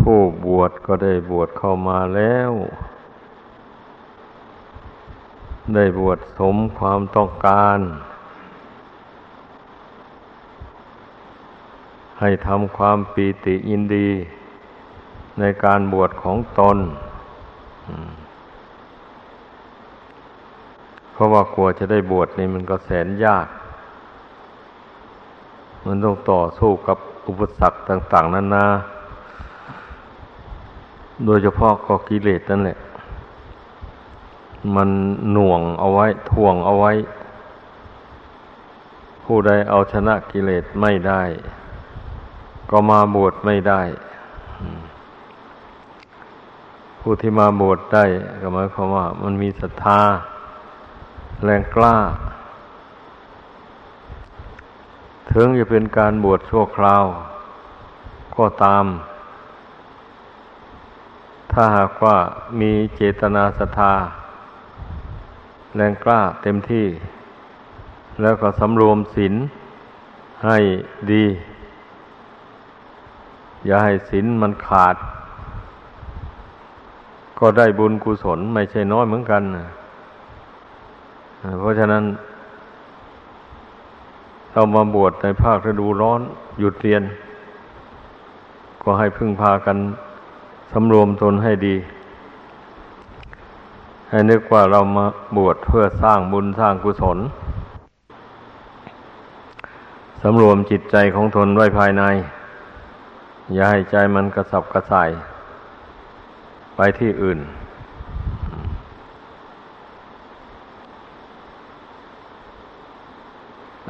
ผู้บวชก็ได้บวชเข้ามาแล้ว ได้บวชสมความต้องการ ให้ทำความปีติยินดีในการบวชของตน เพราะว่ากลัวจะได้บวชนี่มันก็แสนยาก มันต้องต่อสู้กับอุปสรรคต่าง ๆนานา โดยเฉพาะก็กิเลสนั่นแหละ มันหน่วงเอาไว้ท่วงเอาไว้ ผู้ใดเอาชนะกิเลสไม่ได้ ก็มาบวชไม่ได้ ผู้ที่มาบวชได้ก็หมายความว่า มันมีศรัทธา แรงกล้า ถึงจะเป็นการบวชชั่วคราว ก็ตาม ถ้าหากว่ามีเจตนาศรัทธา แรงกล้าเต็มที่ แล้วก็สำรวมศีลให้ดี อย่าให้ศีลมันขาด ก็ได้บุญกุศลไม่ใช่น้อยเหมือนกันเพราะฉะนั้น เรามาบวชในภาคฤดูร้อนหยุดเรียน ก็ให้พึ่งพากัน สำรวมตนให้ดี ให้นึกว่าเรามาบวชเพื่อสร้างบุญสร้างกุศลสำรวมจิตใจของตนไว้ภายใน อย่าให้ใจมันกระสับกระส่าย ไปที่อื่น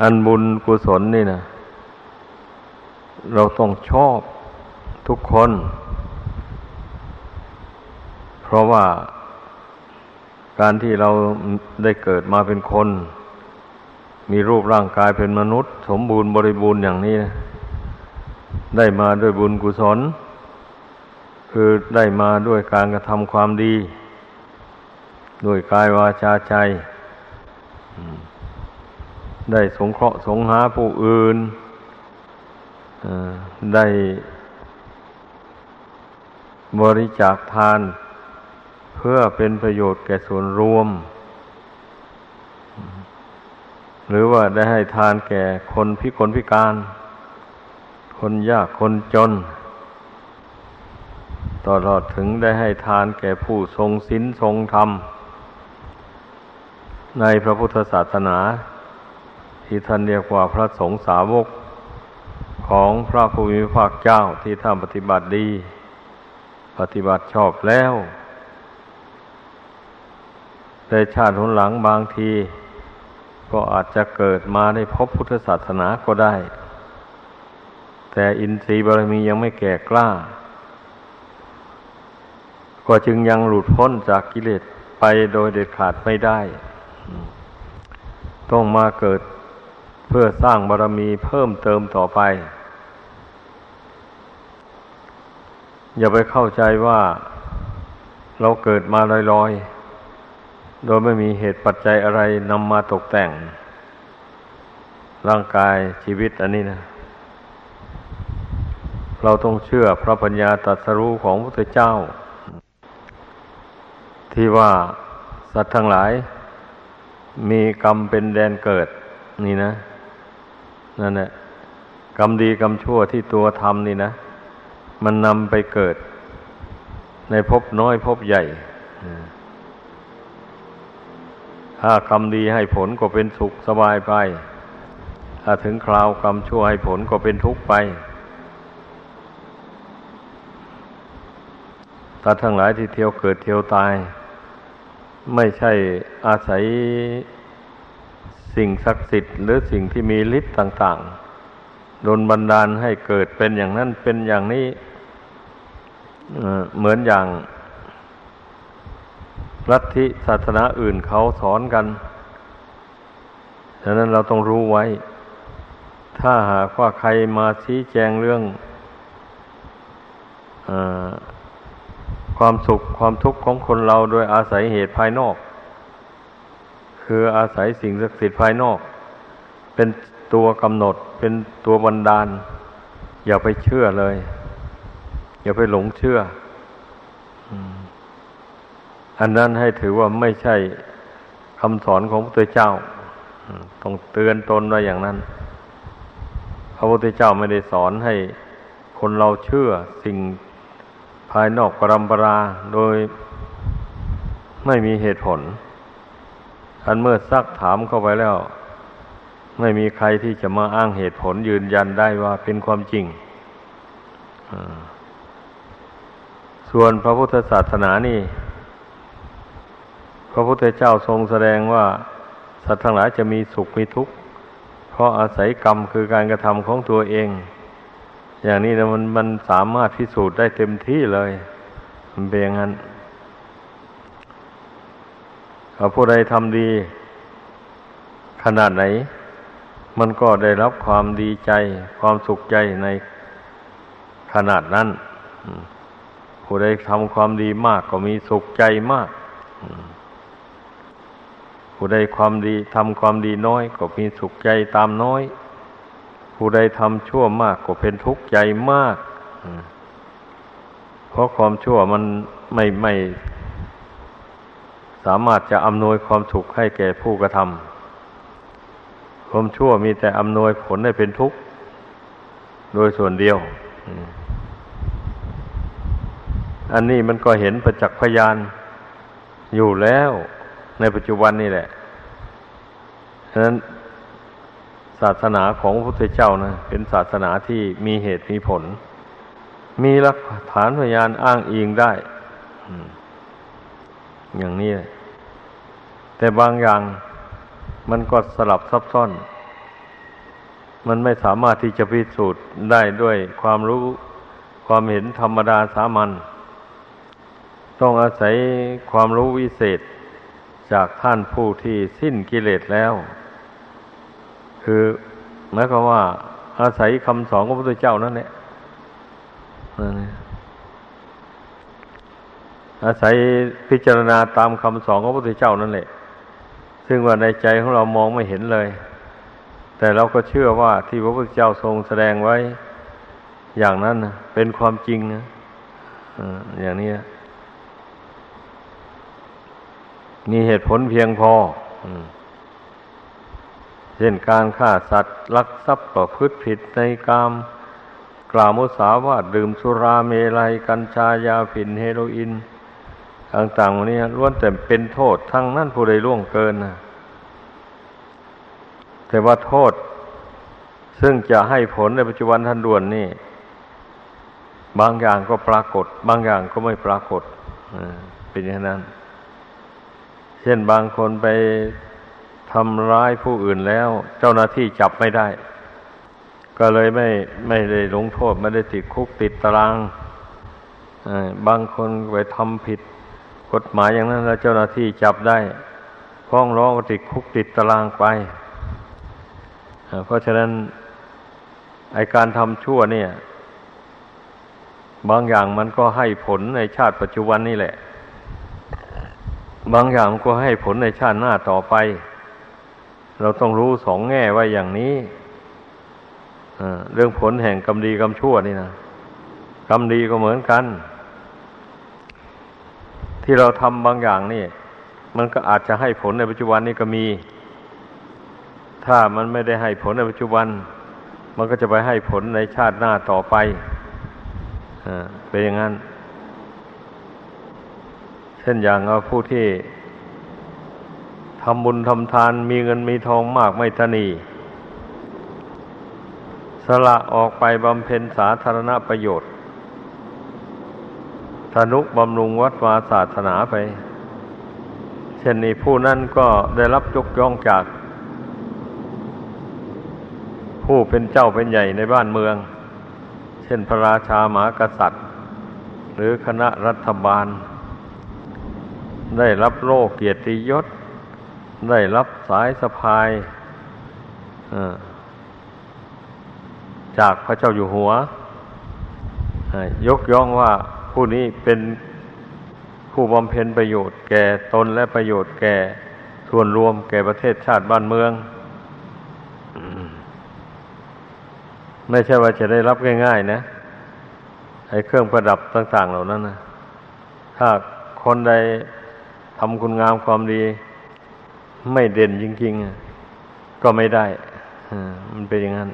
อันบุญกุศลนี่นะเราต้องชอบทุกคน เพราะว่าการที่เราได้เกิดมาเป็นคน มีรูปร่างกายเป็นมนุษย์ สมบูรณ์บริบูรณ์อย่างนี้ ได้มาด้วยบุญกุศล คือได้มาด้วยการกระทำความดี ด้วยกายวาจาใจ ได้สงเคราะห์สงหาผู้อื่นได้บริจาคทาน เพื่อเป็นประโยชน์แก่ส่วนรวม หรือว่าได้ให้ทานแก่คนพิกลพิการ คนยากคนจน ตลอดถึงได้ให้ทานแก่ผู้ทรงศีลทรงธรรม ในพระพุทธศาสนา ที่ท่านเรียกว่าพระสงฆ์สาวกของพระภูมิภาคเจ้าที่ท่านปฏิบัติดี ปฏิบัติชอบแล้ว ในชาติหนหลังบางที ก็อาจจะเกิดมาได้พบพุทธศาสนาก็ได้ แต่อินทรีย์บารมียังไม่แก่กล้า ก็จึงยังหลุดพ้นจากกิเลสไปโดยเด็ดขาดไม่ได้ ต้องมาเกิดเพื่อสร้างบารมีเพิ่มเติมต่อไป อย่าไปเข้าใจว่าเราเกิดมาลอยๆ โดยไม่มีเหตุปัจจัยอะไรนำมาตกแต่ง ร่างกายชีวิตอันนี้นะ เราต้องเชื่อพระปัญญาตรัสรู้ของพระพุทธเจ้า ที่ว่าสัตว์ทั้งหลาย มีกรรมเป็นแดนเกิด นี่นะ นั่นแหละกรรมดีกรรมชั่วที่ตัวทำนี่นะ มันนำไปเกิด ในภพน้อยภพใหญ่ ถ้ากรรมดีให้ผลก็เป็นสุขสบายไป ถ้าถึงคราวกรรมชั่วให้ผลก็เป็นทุกข์ไปตาทั้งหลายที่เที่ยวเกิดเที่ยวตาย ไม่ใช่อาศัยสิ่งศักดิ์สิทธิ์หรือสิ่งที่มีฤทธิ์ต่างๆโดนบันดาลให้เกิดเป็นอย่างนั้นเป็นอย่างนี้เหมือนอย่าง ลัทธิศาสนาอื่นเขาสอนกัน ฉะนั้นเราต้องรู้ไว้ ถ้าหากว่าใครมาชี้แจงเรื่องอความสุขความทุกข์ของคนเราโดยอาศัยเหตุภายนอก คืออาศัยสิ่งศักดิ์สิทธิ์ภายนอก เป็นตัวกำหนดเป็นตัวบันดาล อย่าไปเชื่อเลย อย่าไปหลงเชื่ออั อันนั้นให้ถือว่าไม่ใช่คำสอนของพระพุทธเจ้าต้องเตือนตนไว้อย่างนั้น พระพุทธเจ้าไม่ได้สอนให้คนเราเชื่อสิ่งภายนอกปรำปราโดยไม่มีเหตุผล อันเมื่อซักถามเข้าไปแล้ว ไม่มีใครที่จะมาอ้างเหตุผลยืนยันได้ว่าเป็นความจริง ส่วนพระพุทธศาสนานี่ พระพุทธเจ้าทรงแสดงว่า สัตว์ทั้งหลายจะมีสุขมีทุกข์ เพราะอาศัยกรรมคือการกระทำของตัวเอง อย่างนี้นะมันมันสามารถพิสูจน์ได้เต็มที่เลย มันเป็นอย่างนั้นผู้ใดทำดี ขนาดไหน มันก็ได้รับความดีใจ ความสุขใจในขนาดนั้น ผู้ใดทำความดีมากก็มีสุขใจมาก ผู้ใดความดีทำความดีน้อย ก็มีสุขใจตามน้อย ผู้ใดทำชั่วมากก็เป็นทุกข์ใจมากเพราะความชั่วมันไม่ไม่สามารถจะอำนวยความสุขให้แก่ผู้กระทำความชั่วมีแต่อำนวยผลให้เป็นทุกข์ โดยส่วนเดียว อันนี้มันก็เห็นประจักษ์พยานอยู่แล้ว ในปัจจุบันนี่แหละฉะนั้นศาสนาของพระพุทธเจ้านะเป็นศาสนาที่มีเหตุมีผล มีหลักฐานพยานอ้างอิงได้อย่างนี้ แต่บางอย่างมันก็สลับซับซ้อน มันไม่สามารถที่จะพิสูจน์ได้ด้วยความรู้ความเห็นธรรมดาสามัญต้องอาศัยความรู้วิเศษ จากท่านผู้ที่สิ้นกิเลสแล้ว คือหมายความว่าอาศัยคำสอนของพระพุทธเจ้านั่นแหละอาศัยพิจารณาตามคำสอนของพระพุทธเจ้านั่นแหละ ซึ่งว่าในใจของเรามองไม่เห็นเลย แต่เราก็เชื่อว่าที่พระพุทธเจ้าทรงแสดงไว้อย่างนั้นเป็นความจริงนะอย่างนี้ มีเหตุผลเพียงพอเช่นการฆ่าสัตว์ ลักทรัพย์ประพฤติผิดในกาม กล่าวมุสาวาทดื่มสุราเมลัย กัญชายาฝิ่นเฮโรอีนต่างๆวันนี้ล้วนแต่เป็นโทษทั้งนั้นผู้ใดล่วงเกินนะแต่ว่าโทษ ซึ่งจะให้ผลในปัจจุบันทันด่วนนี่ บางอย่างก็ปรากฏ บางอย่างก็ไม่ปรากฏเป็นอย่างนั้น เช่นบางคนไปทำร้ายผู้อื่นแล้ว เจ้าหน้าที่จับไม่ได้ ก็เลยไม่ไม่ได้ลงโทษ ไม่ได้ติดคุกติดตารางบางคนไปทำผิดกฎหมายอย่างนั้นแล้วเจ้าหน้าที่จับได้ฟ้องร้องติดคุกติดตารางไป เพราะฉะนั้นไอการทำชั่วเนี่ย บางอย่างมันก็ให้ผลในชาติปัจจุบันนี่แหละ บางอย่างก็ให้ผลในชาติหน้าต่อไป เราต้องรู้สองแง่ไว้อย่างนี้เรื่องผลแห่งกรรมดีกรรมชั่วนี่นะกรรมดีก็เหมือนกัน ที่เราทำบางอย่างนี่ มันก็อาจจะให้ผลในปัจจุบันนี้ก็มี ถ้ามันไม่ได้ให้ผลในปัจจุบัน มันก็จะไปให้ผลในชาติหน้าต่อไปเป็นอย่างนั้น เช่นอย่างเอาผู้ที่ทำบุญทำทานมีเงินมีทองมากไม่ทนี สละออกไปบำเพ็ญสาธารณประโยชน์ธนุบำรุงวัดวาศาสนาไป เช่นนี้ผู้นั้นก็ได้รับยกย่องจาก ผู้เป็นเจ้าเป็นใหญ่ในบ้านเมือง เช่นพระราชาหมากษัตริย์ หรือคณะรัฐบาล ได้รับโลกเกียรติยศ ได้รับสายสะพายจากพระเจ้าอยู่หัว ยกย่องว่าผู้นี้เป็นผู้บำเพ็ญประโยชน์แก่ตนและประโยชน์แก่ส่วนรวมแก่ประเทศชาติบ้านเมือง ไม่ใช่ว่าจะได้รับง่ายๆนะไอ้เครื่องประดับต่าง ๆ เหล่านั้นนะถ้าคนใด ทำคุณงามความดี ไม่เด่นจริงๆ ก็ไม่ได้มันเป็นอย่างนั้น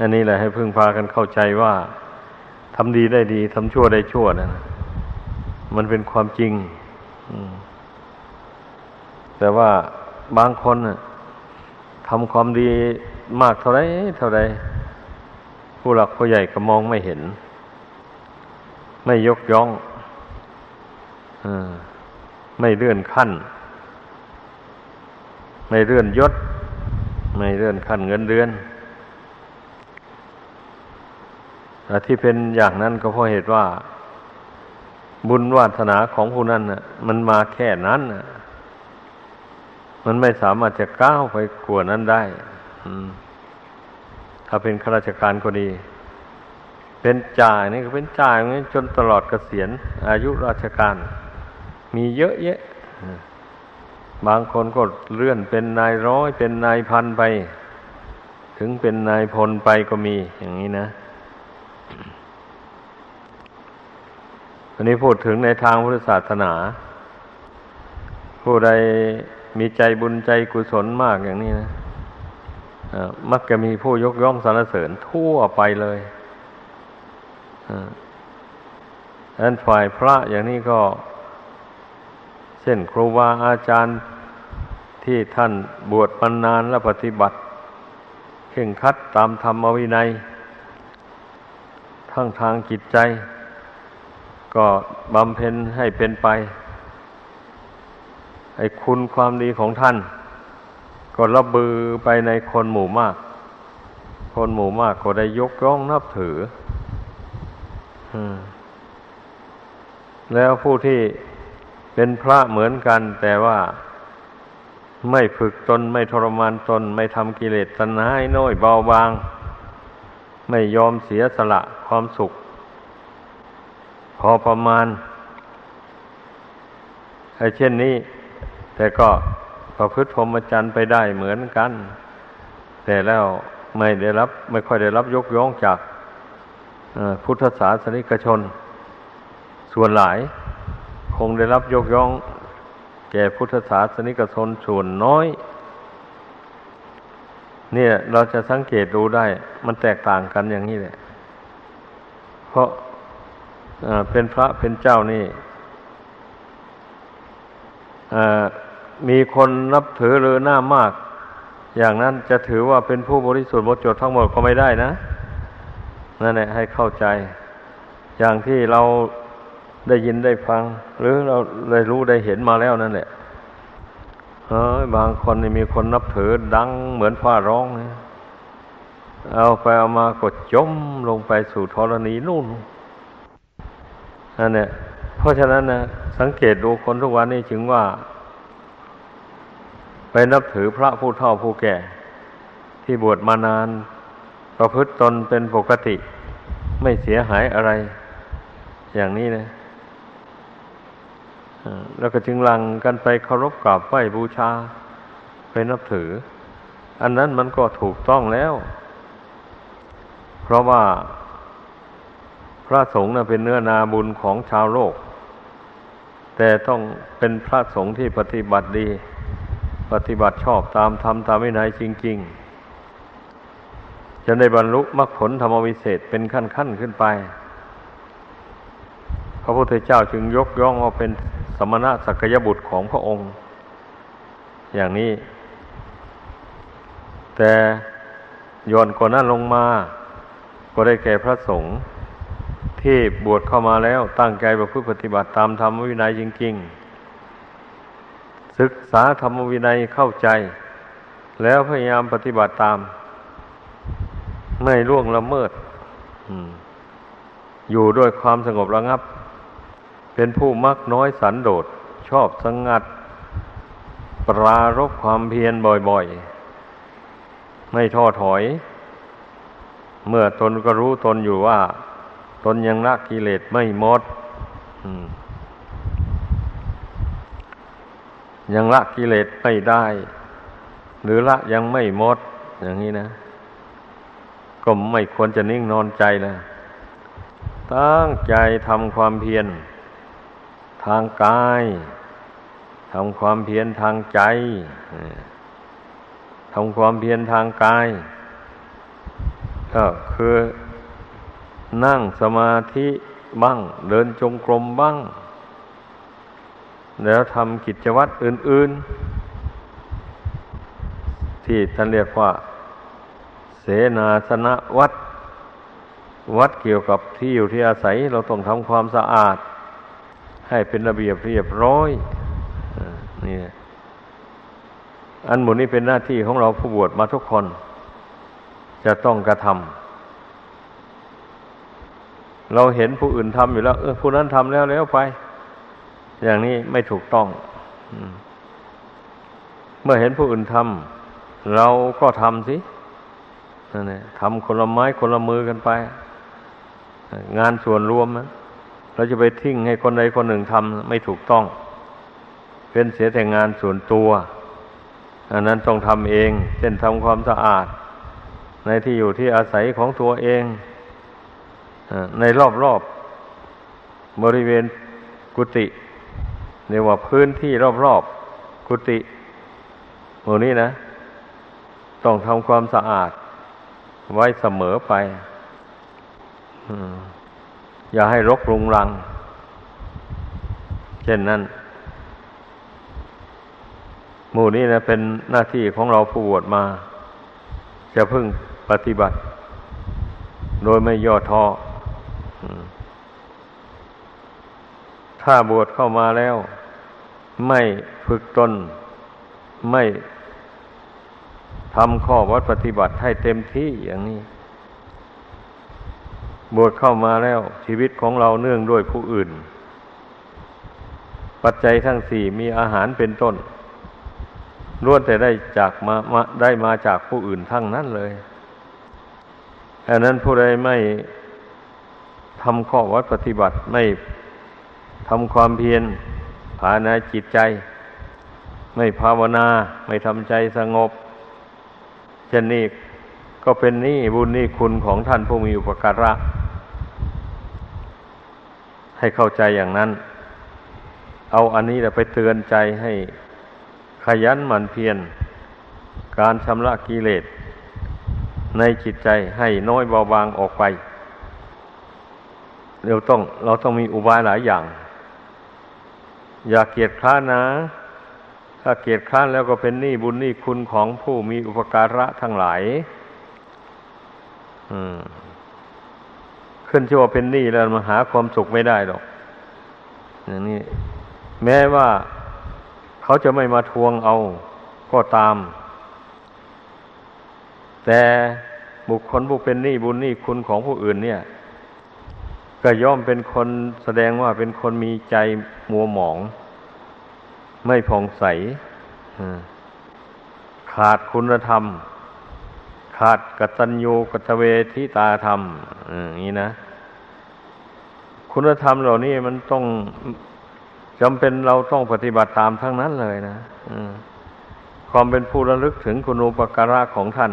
อันนี้แหละให้พึ่งพากันเข้าใจว่าทำดีได้ดีทำชั่วได้ชั่วนะมันเป็นความจริงแต่ว่าบางคนทำความดีมากเท่าไรเท่าไรผู้หลักผู้ใหญ่ก็มองไม่เห็น ไม่ยกย่องอไม่เลื่อนขั้น ไม่เลื่อนยศ ไม่เลื่อนขั้นเงินเดือนที่เป็นอย่างนั้นก็เพราะเหตุว่า บุญวาสนาของผู้นั้นน่ะ มันมาแค่นั้นน่ะ มันไม่สามารถจะก้าวไปกว่านั้นได้ถ้าเป็นข้าราชการก็ดี เป็นจ่ายนี่ก็เป็นจ่ายนี้จนตลอดเกษียณอายุราชการ มีเยอะแยะ บางคนก็เลื่อนเป็นนายร้อย เป็นนายพันไป ถึงเป็นนายพลไปก็มีอย่างนี้นะอันนี้พูดถึงในทางพุทธศาสนา ผู้ใดมีใจบุญใจกุศลมากอย่างนี้นะมักจะมีผู้ยกย่องสรรเสริญทั่วไปเลย อันฝ่ายพระอย่างนี้ก็ เช่นครูบาอาจารย์ที่ท่านบวชมานานและปฏิบัติเข่งคัดตามธรรมวินัย ทั้งทางจิตใจ ก็บำเพ็ญให้เป็นไปไอ้คุณความดีของท่าน ก็ระบือไปในคนหมู่มาก คนหมู่มากก็ได้ยกย่องนับถือ แล้วผู้ที่เป็นพระเหมือนกัน แต่ว่าไม่ฝึกตนไม่ทรมานตน ไม่ทำกิเลสตัณหาให้น้อยเบาบาง ไม่ยอมเสียสละความสุข พอประมาณไอ้เช่นนี้ แต่ก็ประพฤติพรหมจรรย์ไปได้เหมือนกัน แต่แล้วไม่ได้รับ ไม่ค่อยได้รับยกย่องจาก พุทธศาสนิกชน ส่วนหลาย คงได้รับยกย่อง แก่พุทธศาสนิกชนส่วนน้อย เนี่ยเราจะสังเกตดูได้ มันแตกต่างกันอย่างนี้แหละ เพราะเป็นพระเป็นเจ้านี่มีคนนับถือหรือหน้ามาก อย่างนั้นจะถือว่าเป็นผู้บริสุทธิ์หมดจดทั้งหมดก็ไม่ได้นะ นั่นแหละให้เข้าใจ อย่างที่เราได้ยินได้ฟัง หรือเราได้รู้ได้เห็นมาแล้วนั่นแหละเฮ้ยบางคนนี่มีคนนับถือดังเหมือนฟ้าร้องนะเอาไปเอามากดจมลงไปสู่ธรณีนู่นนั่นเนี่ยเพราะฉะนั้นนะสังเกตดูคนทุกวันนี้จึงว่า ไปนับถือพระผู้เฒ่าผู้แก่ ที่บวชมานาน ประพฤติตนเป็นปกติ ไม่เสียหายอะไร อย่างนี้นะแล้วก็จึงลังกันไปเคารพกราบไหว้บูชาไปนับถือ อันนั้นมันก็ถูกต้องแล้ว เพราะว่าพระสงฆ์นะเป็นเนื้อนาบุญของชาวโลก แต่ต้องเป็นพระสงฆ์ที่ปฏิบัติดี ปฏิบัติชอบตามธรรมตามวินัยจริง ๆ จะได้บรรลุมรรคผลธรรมวิเศษเป็นขั้นๆขึ้นไป พระพุทธเจ้าจึงยกย่องว่าเป็นสมณะสักยบุตรของพระองค์ อย่างนี้ แต่ย้อนกว่านั้นลงมา ก็ได้แก่พระสงฆ์ที่บวชเข้ามาแล้วตั้งใจประพฤติปฏิบัติตามธรรมวินัยจริงๆ ศึกษาธรรมวินัยเข้าใจ แล้วพยายามปฏิบัติตาม ไม่ล่วงละเมิดอยู่ด้วยความสงบระงับ เป็นผู้มักน้อยสันโดษ ชอบสงัด ปรารบความเพียรบ่อยๆ ไม่ท้อถอย เมื่อตนก็รู้ตนอยู่ว่า ตนยังละกิเลสไม่หมดยังละกิเลสไม่ได้ หรือละยังไม่หมด อย่างนี้นะ ก็ไม่ควรจะนิ่งนอนใจนะตั้งใจทำความเพียรทางกายทำความเพียรทางใจทำความเพียรทางกาย ก็คือนั่งสมาธิบ้าง เดินจงกรมบ้าง แล้วทำกิจวัตรอื่น ๆ ที่ท่านเรียกว่า เสนาสนะวัด วัดเกี่ยวกับที่อยู่ที่อาศัย เราต้องทำความสะอาด ให้เป็นระเบียบเรียบร้อยนี่อันหมดนี้เป็นหน้าที่ของเราผู้บวชมาทุกคน จะต้องกระทำเราเห็นผู้อื่นทำอยู่แล้วเออผู้นั้นทำแล้วแล้วไป อย่างนี้ไม่ถูกต้องเมื่อเห็นผู้อื่นทำเราก็ทำสิ นั่นแหละทำคนละไม้คนละมือกันไป งานส่วนรวมนะเราจะไปทิ้งให้คนใดคนหนึ่งทำไม่ถูกต้อง เป็นเสียแต่งานส่วนตัว อันนั้นต้องทำเอง เช่นทำความสะอาด ในที่อยู่ที่อาศัยของตัวเองในรอบๆบบริเวณกุฏิเรียกว่าพื้นที่รอบๆกุฏิหมู่นี้นะ ต้องทำความสะอาด ไว้เสมอไปอย่าให้รกรุงรัง เช่นนั้น หมู่นี้นะเป็นหน้าที่ของเราผู้บวชมา จะพึ่งปฏิบัติ โดยไม่ย่อท้อถ้าบวชเข้ามาแล้ว ไม่ฝึกตน ไม่ ทำข้อวัดปฏิบัติให้เต็มที่อย่างนี้ บวชเข้ามาแล้วชีวิตของเราเนื่องด้วยผู้อื่น ปัจจัยทั้งสี่มีอาหารเป็นต้นล้วนแต่ได้จากมามาได้มาจากผู้อื่นทั้งนั้นเลยดังนั้นผู้ใดไม่ทำข้อวัดปฏิบัติไม่ทำความเพียรภานาจิตใจ ไม่ภาวนา ไม่ทำใจสงบ เช่นนี้ก็เป็นนี่บุญนี่คุณของท่านผู้มีอุปการะ ให้เข้าใจอย่างนั้น เอาอันนี้ไปเตือนใจให้ขยันหมั่นเพียรการชำระกิเลสในจิตใจให้น้อยเบาบางออกไป เราต้องเราต้องมีอุบายหลายอย่าง อย่าเกียจคร้านนะ ถ้าเกียจคร้านแล้วก็เป็นหนี้บุญหนี้คุณของผู้มีอุปการะทั้งหลายขึ้นชื่อว่าเป็นหนี้แล้วมาหาความสุขไม่ได้หรอก อย่างนี้ แม้ว่าเขาจะไม่มาทวงเอาก็ตาม แต่บุคคลผู้เป็นหนี้บุญหนี้คุณของผู้อื่นเนี่ย ก็ย่อมเป็นคนแสดงว่าเป็นคนมีใจมัวหมอง ไม่ผ่องใสขาดคุณธรรม ขาดกตัญญูกตเวทิตาธรรมอย่างนี้นะ คุณธรรมเหล่านี้มันต้องจำเป็นเราต้องปฏิบัติตามทั้งนั้นเลยนะความเป็นผู้ระลึกถึงคุณอุปการะของท่าน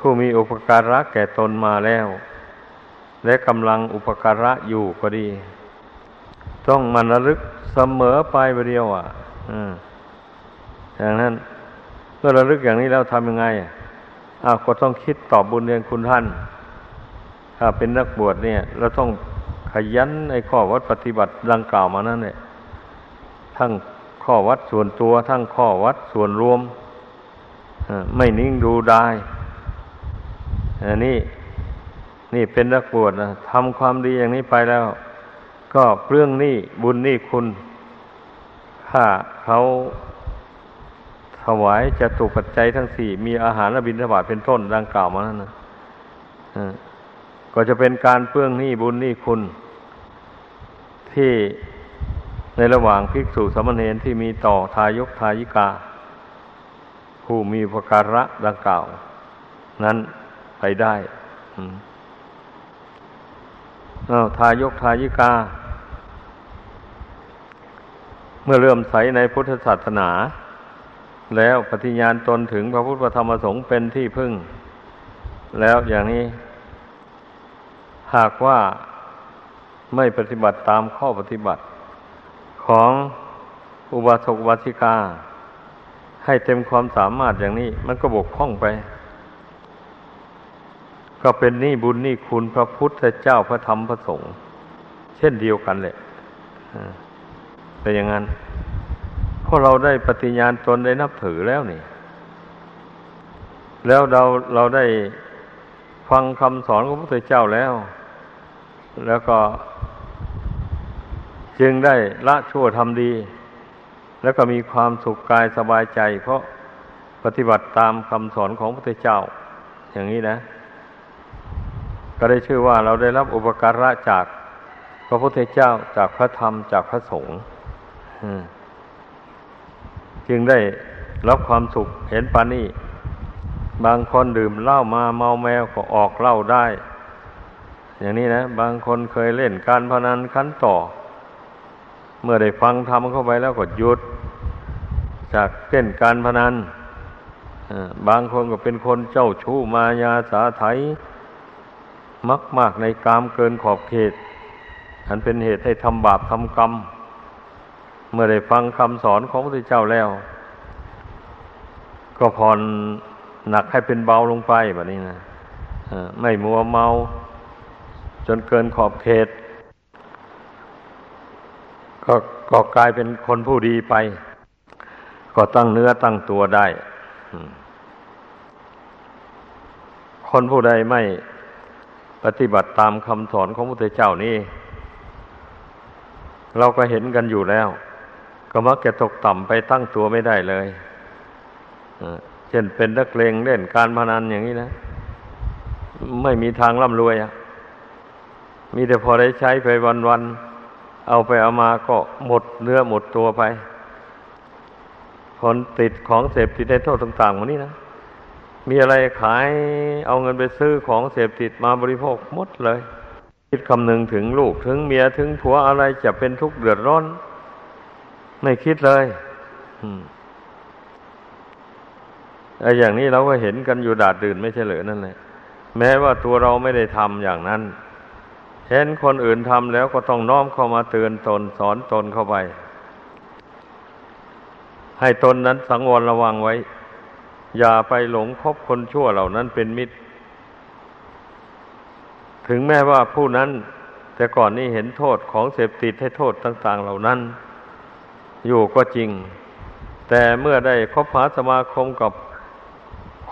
ผู้มีอุปการะแก่ตนมาแล้ว และกำลังอุปการะอยู่ก็ดี ต้องมันระลึกเสมอไปไปเดียวอะอย่างนั้นเมื่อระลึกอย่างนี้แล้วทำยังไงอ้าวก็ต้องคิดตอบบุญเรียนคุณท่าน ถ้าเป็นนักบวชเนี่ย เราต้องขยันในข้อวัดปฏิบัติดังกล่าวมานั่นเนี่ยทั้งข้อวัดส่วนตัว ทั้งข้อวัดส่วนรวมไม่นิ่งดูได้อันนี้นี่เป็นนักบวชนะทำความดีอย่างนี้ไปแล้ว ก็เรื่องนี้บุญนี่คุณ ถ้าเขาถวายจะตุปัจจัยทั้งสี่ มีอาหารและบิณฑบาตเป็นต้นดังกล่าวมานั่นนะก็จะเป็นการเปื้องหนี้บุญหนี้คุณ ที่ในระหว่างภิกษุสมณเณรที่มีต่อทายกทายิกา ผู้มีภการะดังกล่าว นั้นไปได้ อาทายกทายิกา เมื่อเริ่มใสในพุทธศาสนา แล้วปฏิญาณตนถึงพระพุทธธรรมสงฆ์เป็นที่พึ่ง แล้วอย่างนี้ หากว่าไม่ปฏิบัติตามข้อปฏิบัติของอุบาสกอุบาสิกา ให้เต็มความสามารถอย่างนี้ มันก็บกพร่องไป ก็เป็นหนี้บุญหนี้คุณพระพุทธเจ้าพระธรรมพระสงฆ์เช่นเดียวกันแหละแต่อย่างนั้นพราะเราได้ปฏิญาณตนได้นับถือแล้วนี่ แล้วเราเราได้ฟังคำสอนของพระพุทธเจ้าแล้ว แล้วก็ จึงได้ละชั่วทำดี แล้วก็มีความสุขกายสบายใจ เพราะปฏิบัติตามคำสอนของพระพุทธเจ้า อย่างนี้นะ ก็ได้ชื่อว่าเราได้รับอุปการะจากพระพุทธเจ้าจากพระธรรมจากพระสงฆ์จึงได้รับความสุขเห็นปานี่บางคนดื่มเหล้ามาเมาแมวก็ออกเหล้าได้ อย่างนี้นะ บางคนเคยเล่นการพนันขั้นต่อ เมื่อได้ฟังทำเข้าไปแล้วก็หยุด จากเล่นการพนันบางคนก็เป็นคนเจ้าชู้มายาสาไถ มักมากในกามเกินขอบเขต อันเป็นเหตุให้ทำบาปทำกรรม เมื่อได้ฟังคำสอนของพระพุทธเจ้าแล้ว ก็ผ่อนหนักให้เป็นเบาลงไปแบบนี้นะไม่มัวเมา จนเกินขอบเขต ก็ก็กลายเป็นคนผู้ดีไป ก็ตั้งเนื้อตั้งตัวได้ คนผู้ใดไม่ ปฏิบัติตามคำสอนของพระพุทธเจ้านี่เราก็เห็นกันอยู่แล้ว ก็มักจะตกต่ำไปตั้งตัวไม่ได้เลยเช่นเป็นนักเลงเล่นการพนันอย่างนี้นะ ไม่มีทางร่ำรวยอะมีแต่พอได้ใช้ไปวันๆเอาไปเอามาก็หมดเนื้อหมดตัวไปคนติดของเสพติดในโทษต่างๆวันนี้นะ มีอะไรขายเอาเงินไปซื้อของเสพติดมาบริโภคหมดเลย คิดคำนึงถึงลูกถึงเมียถึงผัวอะไรจะเป็นทุกข์เดือดร้อน ไม่คิดเลยไอ้อย่างนี้เราก็เห็นกันอยู่ดาดดื่นไม่ใช่เหรือนั่นแหละแม้ว่าตัวเราไม่ได้ทำอย่างนั้น เห็นคนอื่นทำแล้วก็ต้องน้อมเข้ามาเตือนตนสอนตนเข้าไป ให้ตนนั้นสังวรระวังไว้ อย่าไปหลงคบคนชั่วเหล่านั้นเป็นมิตร ถึงแม้ว่าผู้นั้น แต่ก่อนนี้เห็นโทษของเสพติดให้โทษต่าง ๆ เหล่านั้น อยู่ก็จริง แต่เมื่อได้คบหาสมาคมกับ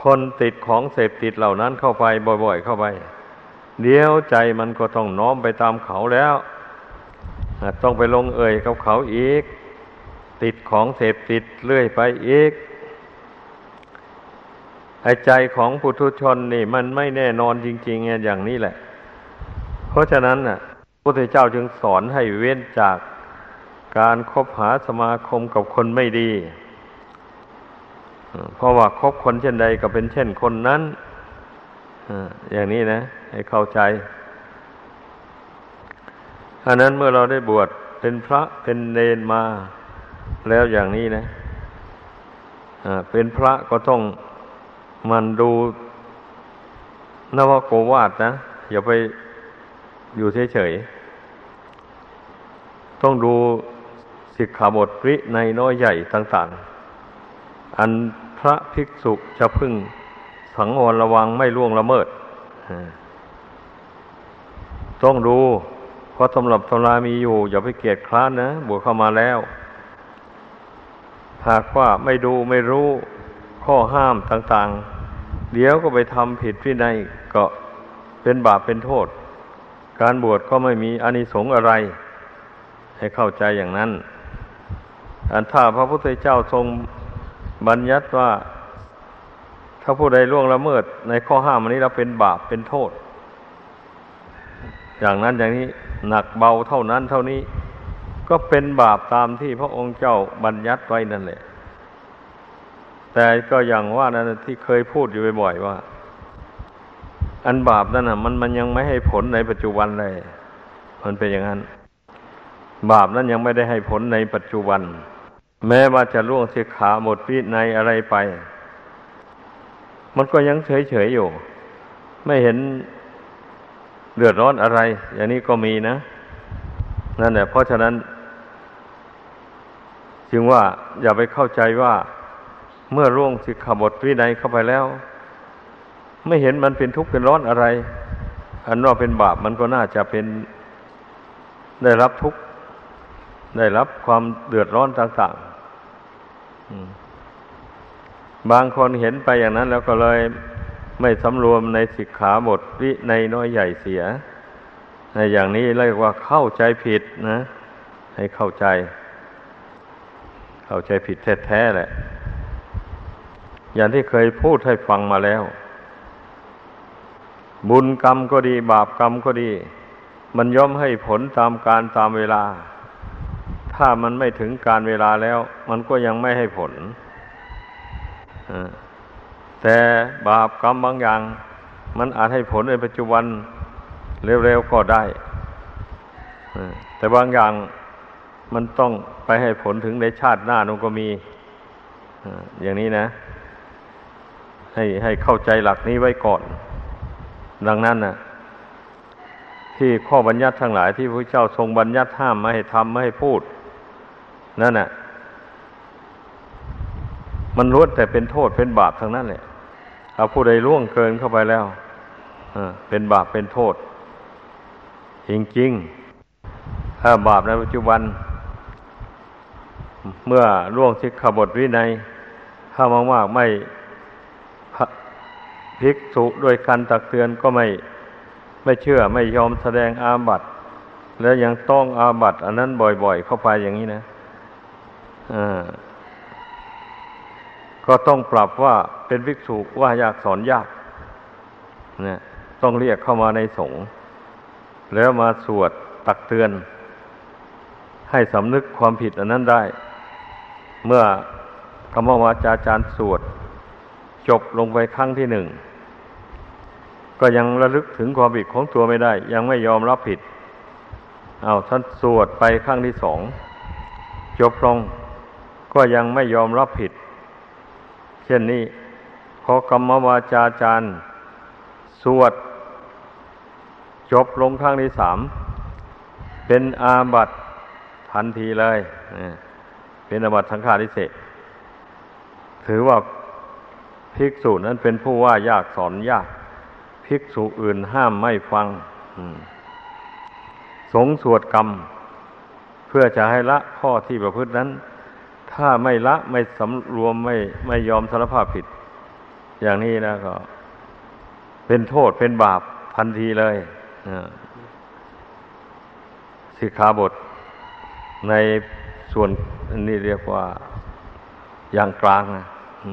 คนติดของเสพติดเหล่านั้นเข้าไปบ่อย ๆ เข้าไป เดี๋ยวใจมันก็ต้องน้อมไปตามเขาแล้วต้องไปลงเอ่ยกับเขาอีก ติดของเสพติดเรื่อยไปอีก ไอ้ใจของปุถุชนนี่ มันไม่แน่นอนจริงๆอย่างนี้แหละ เพราะฉะนั้นน่ะพระพุทธเจ้าจึงสอนให้เว้นจากการคบหาสมาคมกับคนไม่ดี เพราะว่าคบคนเช่นใดก็เป็นเช่นคนนั้น อย่างนี้นะ ให้เข้าใจอันนั้นเมื่อเราได้บวชเป็นพระเป็นเนนมาแล้วอย่างนี้นะเป็นพระก็ต้อง มันดูนวโกวาดนะ อย่าไปอยู่เฉยๆ ต้องดูสิกขาบทวิในน้อยใหญ่ต่างๆ อันพระภิกษุจะพึ่งสังวรระวังไม่ล่วงละเมิด ต้องดู เพราะสำหรับตำรามีอยู่ อย่าไปเกียดคร้านนะ บวกเข้ามาแล้ว หากว่าไม่ดูไม่รู้ข้อห้ามต่างๆ เดี๋ยวก็ไปทำผิดวินัยก็เป็นบาปเป็นโทษ การบวชก็ไม่มีอานิสงส์อะไร ให้เข้าใจอย่างนั้น อันถ้าพระพุทธเจ้าทรงบัญญัติว่า ถ้าผู้ใดล่วงละเมิด ในข้อห้ามอันนี้เราเป็นบาปเป็นโทษ อย่างนั้นอย่างนี้หนักเบาเท่านั้นเท่านี้ ก็เป็นบาปตามที่พระองค์เจ้าบัญญัติไว้นั่นแหละ แต่ก็อย่างว่านั้นที่เคยพูดอยู่บ่อยๆว่า อันบาปนั่นน่ะ มันมันยังไม่ให้ผลในปัจจุบันเลย มันเป็นอย่างนั้น บาปนั้นยังไม่ได้ให้ผลในปัจจุบัน แม้ว่าจะล่วงเสิกขาหมดวิในอะไรไป มันก็ยังเฉยๆอยู่ ไม่เห็นเดือดร้อนอะไร อย่างนี้ก็มีนะนั่นแหละเพราะฉะนั้น จึงว่าอย่าไปเข้าใจว่า เมื่อร่วงสิกขาบทวินัยเข้าไปแล้ว ไม่เห็นมันเป็นทุกข์เป็นร้อนอะไร อันว่าเป็นบาปมันก็น่าจะเป็นได้รับทุกข์ได้รับความเดือดร้อนต่างๆบางคนเห็นไปอย่างนั้น แล้วก็เลยไม่สำรวมในสิกขาบทวิในน้อยใหญ่เสียในอย่างนี้เรียกว่าเข้าใจผิดนะ ให้เข้าใจ เข้าใจผิดแท้ๆแหละ อย่างที่เคยพูดให้ฟังมาแล้ว บุญกรรมก็ดี บาปกรรมก็ดี มันย่อมให้ผลตามการตามเวลา ถ้ามันไม่ถึงการเวลาแล้ว มันก็ยังไม่ให้ผลแต่บาปกรรมบางอย่าง มันอาจให้ผลในปัจจุบันเร็วๆก็ได้แต่บางอย่างมันต้องไปให้ผลถึงในชาติหน้านู้นก็มีอย่างนี้นะ ให้ให้เข้าใจหลักนี้ไว้ก่อน ดังนั้นนะที่ข้อบัญญัติทั้งหลายที่พระเจ้าทรงบัญญัติห้ามไม่ให้ทำไม่ให้พูด นั่นน่ะ มันล้วนแต่เป็นโทษเป็นบาปทั้งนั้นแหละถ้าผู้ใดล่วงเกินเข้าไปแล้วเป็นบาปเป็นโทษ จริงๆ ถ้าบาปในปัจจุบัน เมื่อล่วงสิกขบทวินัยถ้ามากๆไม่ ภิกษุด้วยการตักเตือนก็ไม่ไม่เชื่อไม่ยอมแสดงอาบัตแล้วยังต้องอาบัตอันนั้นบ่อย ๆ เข้าไปอย่างนี้นะอ่าก็ต้องปรับว่าเป็นภิกษุว่ายากสอนยากเนี่ยต้องเรียกเข้ามาในสงฆ์แล้วมาสวดตักเตือน ให้สำนึกความผิดอันนั้นได้ เมื่อคำวาจาจารย์สวด จบลงไปครั้งที่หนึ่ง ก็ยังระลึกถึงความผิดของตัวไม่ได้ ยังไม่ยอมรับผิดเอาท่านสวดไปครั้งที่สอง จบลงก็ยังไม่ยอมรับผิด เช่นนี้พอกรรมวาจาจารย์ สวด จบลงครั้งที่สาม เป็นอาบัตทันทีเลย เป็นอาบัตสังฆาริเศษถือว่า ภิกษุนั้นเป็นผู้ว่ายากสอนยาก ภิกษุอื่นห้ามไม่ฟังสงสวดกรรม เพื่อจะให้ละข้อที่ประพฤตินั้น ถ้าไม่ละไม่สำรวมไม่ไม่ยอมสารภาพผิด อย่างนี้นะก็ เป็นโทษเป็นบาปทันทีเลยสิกขาบท ในส่วนนี้เรียกว่าอย่างกลางนะอ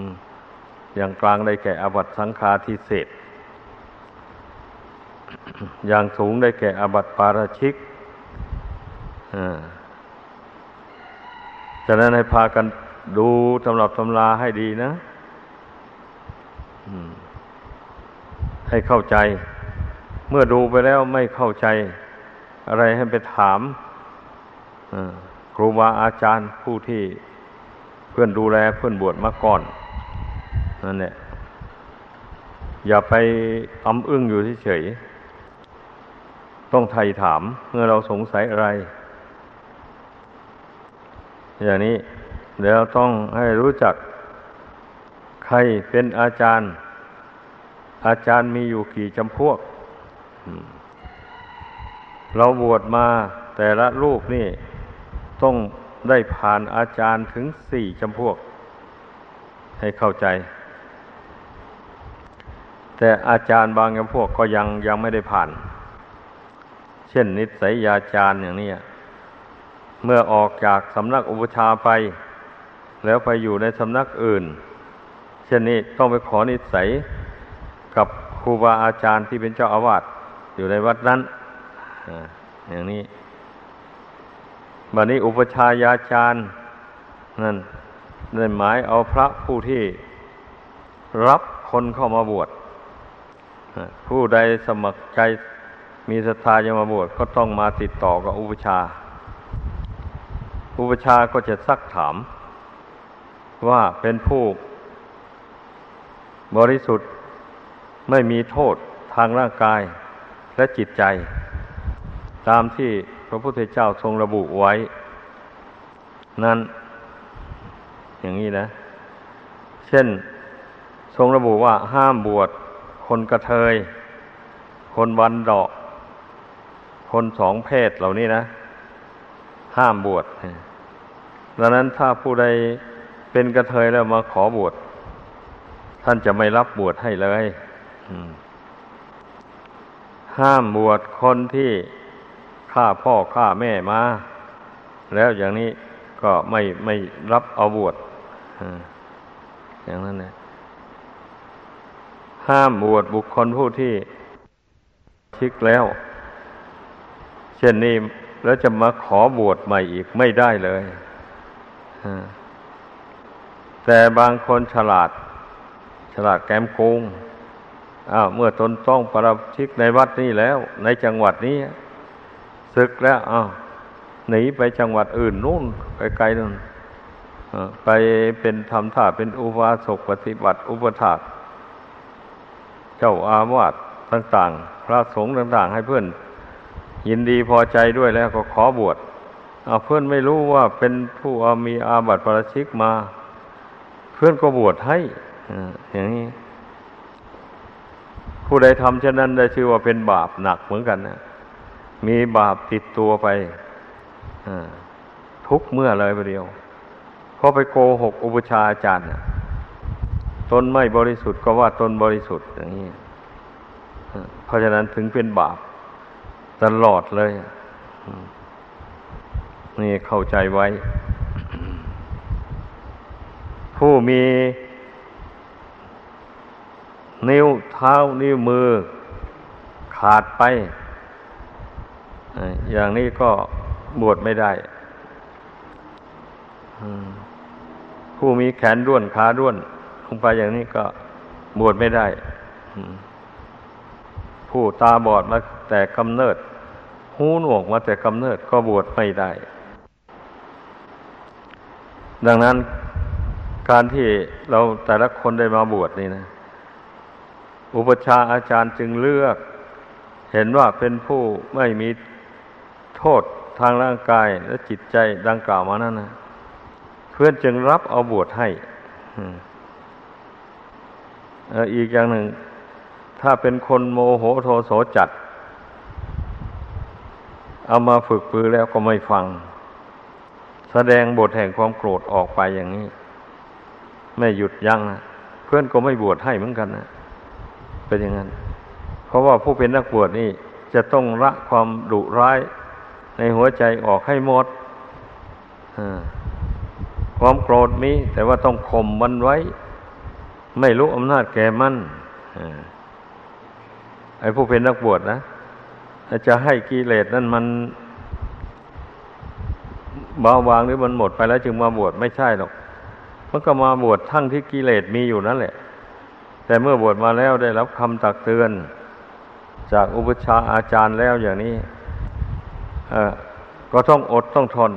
อย่างกลางได้แก่อบัตสังฆาทิเศษ อย่างสูงได้แก่อบัตปาราชิกอ่าฉะนั้นให้พากันดูตำรับตำราให้ดีนะให้เข้าใจ เมื่อดูไปแล้วไม่เข้าใจ อะไรให้ไปถามครูบาอาจารย์ผู้ที่เพื่อนดูแลเพื่อนบวชมาก่อน นั่นแหละอย่าไปอำอึ้งอยู่เฉยต้องไถ่ถามเมื่อเราสงสัยอะไร อย่างนี้เดี๋ยวต้องให้รู้จักใครเป็นอาจารย์ อาจารย์มีอยู่กี่จำพวก เราบวชมาแต่ละรูปนี่ต้องได้ผ่านอาจารย์ถึงสี่จำพวก ให้เข้าใจ แต่อาจารย์บางพวกก็ยังยังไม่ได้ผ่าน เช่นนิสัยยาจารย์อย่างนี้เมื่อออกจากสำนักอุปชาไป แล้วไปอยู่ในสำนักอื่น เช่นนี้ต้องไปขอนิสัยกับครูบาอาจารย์ที่เป็นเจ้าอาวาสอยู่ในวัดนั้นอย่างนี้บัดนี้อุปชายาจารย์นั่นได้หมายเอาพระผู้ที่รับคนเข้ามาบวช ผู้ใดสมัครใจมีศรัทธาจะมาบวชก็ต้องมาติดต่อกับอุปชา อุปชาก็จะซักถาม ว่าเป็นผู้บริสุทธิ์ไม่มีโทษทางร่างกายและจิตใจ ตามที่พระพุทธเจ้าทรงระบุไว้ นั้น อย่างนี้นะ เช่น ทรงระบุว่าห้ามบวช คนกระเทย คนวันดอก คนสองเพศเหล่านี้นะ ห้ามบวชดังนั้นถ้าผู้ใดเป็นกระเทยแล้วมาขอบวชท่านจะไม่รับบวชให้เลยห้ามบวชคนที่ฆ่าพ่อฆ่าแม่มา แล้วอย่างนี้ก็ไม่ไม่รับเอาบวชอย่างนั้นเนี่ย ห้ามบวชบุคคลผู้ที่ชิกแล้ว เช่นนี้แล้วจะมาขอบวชใหม่อีกไม่ได้เลยแต่บางคนฉลาด ฉลาดแกมโกงอ้าวเมื่อตนต้องประชิกในวัดนี้แล้ว ในจังหวัดนี้ศึกแล้วอ้าวหนีไปจังหวัดอื่นนู่นไกลๆนู่นไปเป็นทำท่าเป็นอุบาสกปฏิบัติอุปถาก เจ้าอาวาสต่างๆ พระสงฆ์ต่าง ๆ ให้เพื่อน ยินดีพอใจด้วยแล้วก็ขอบวชเอาเพื่อนไม่รู้ว่าเป็นผู้มีอาบัติประชิกมา เพื่อนก็บวชให้อย่างนี้ ผู้ใดทำเช่นนั้นได้ชื่อว่าเป็นบาปหนักเหมือนกันนะมีบาปติดตัวไปทุกเมื่อเลยไปเดียวเพราะไปโกหกอุปชาอาจารย์ ตนไม่บริสุทธิ์ก็ว่าตนบริสุทธิ์อย่างนี้เพราะฉะนั้นถึงเป็นบาปตลอดเลยนี่เข้าใจไว้ ผู้มีนิ้วเท้านิ้วมือขาดไป อย่างนี้ก็บวชไม่ได้ผู้มีแขนด้วนขาด้วน งไปอย่างนี้ก็บวชไม่ได้ ผู้ตาบอดมาแต่กำเนิด หูหนวกมาแต่กำเนิดก็บวชไม่ได้ ดังนั้นการที่เราแต่ละคนได้มาบวชนี่นะ อุปชาอาจารย์จึงเลือก เห็นว่าเป็นผู้ไม่มีโทษทางร่างกายและจิตใจดังกล่าวมานั่นนะเพื่อนจึงรับเอาบวชให้ อีกอย่างหนึ่ง ถ้าเป็นคนโมโหโทโสจัด เอามาฝึกปือแล้วก็ไม่ฟัง แสดงบทแห่งความโกรธออกไปอย่างนี้ ไม่หยุดยัง้งนะเพื่อนก็ไม่บวชให้เหมือนกันนะเป็นอย่างนั้น เพราะว่าผู้เป็นนักบวชนี่จะต้องละความดุร้ายในหัวใจออกให้หมดความโกรธมีแต่ว่าต้องข่มมันไว้ ไม่รู้อำนาจแก่มันไอ้ผู้เป็นนักบวชนะจะให้กิเลสนั่นมันเบาบางหรือมันหมดไปแล้ว จึงมาบวชไม่ใช่หรอกมันก็มาบวชทั้งที่กิเลสมีอยู่นั่นแหละ แต่เมื่อบวชมาแล้วได้รับคำตักเตือน จากอุปชาอาจารย์แล้วอย่างนี้ก็ต้องอดต้องทน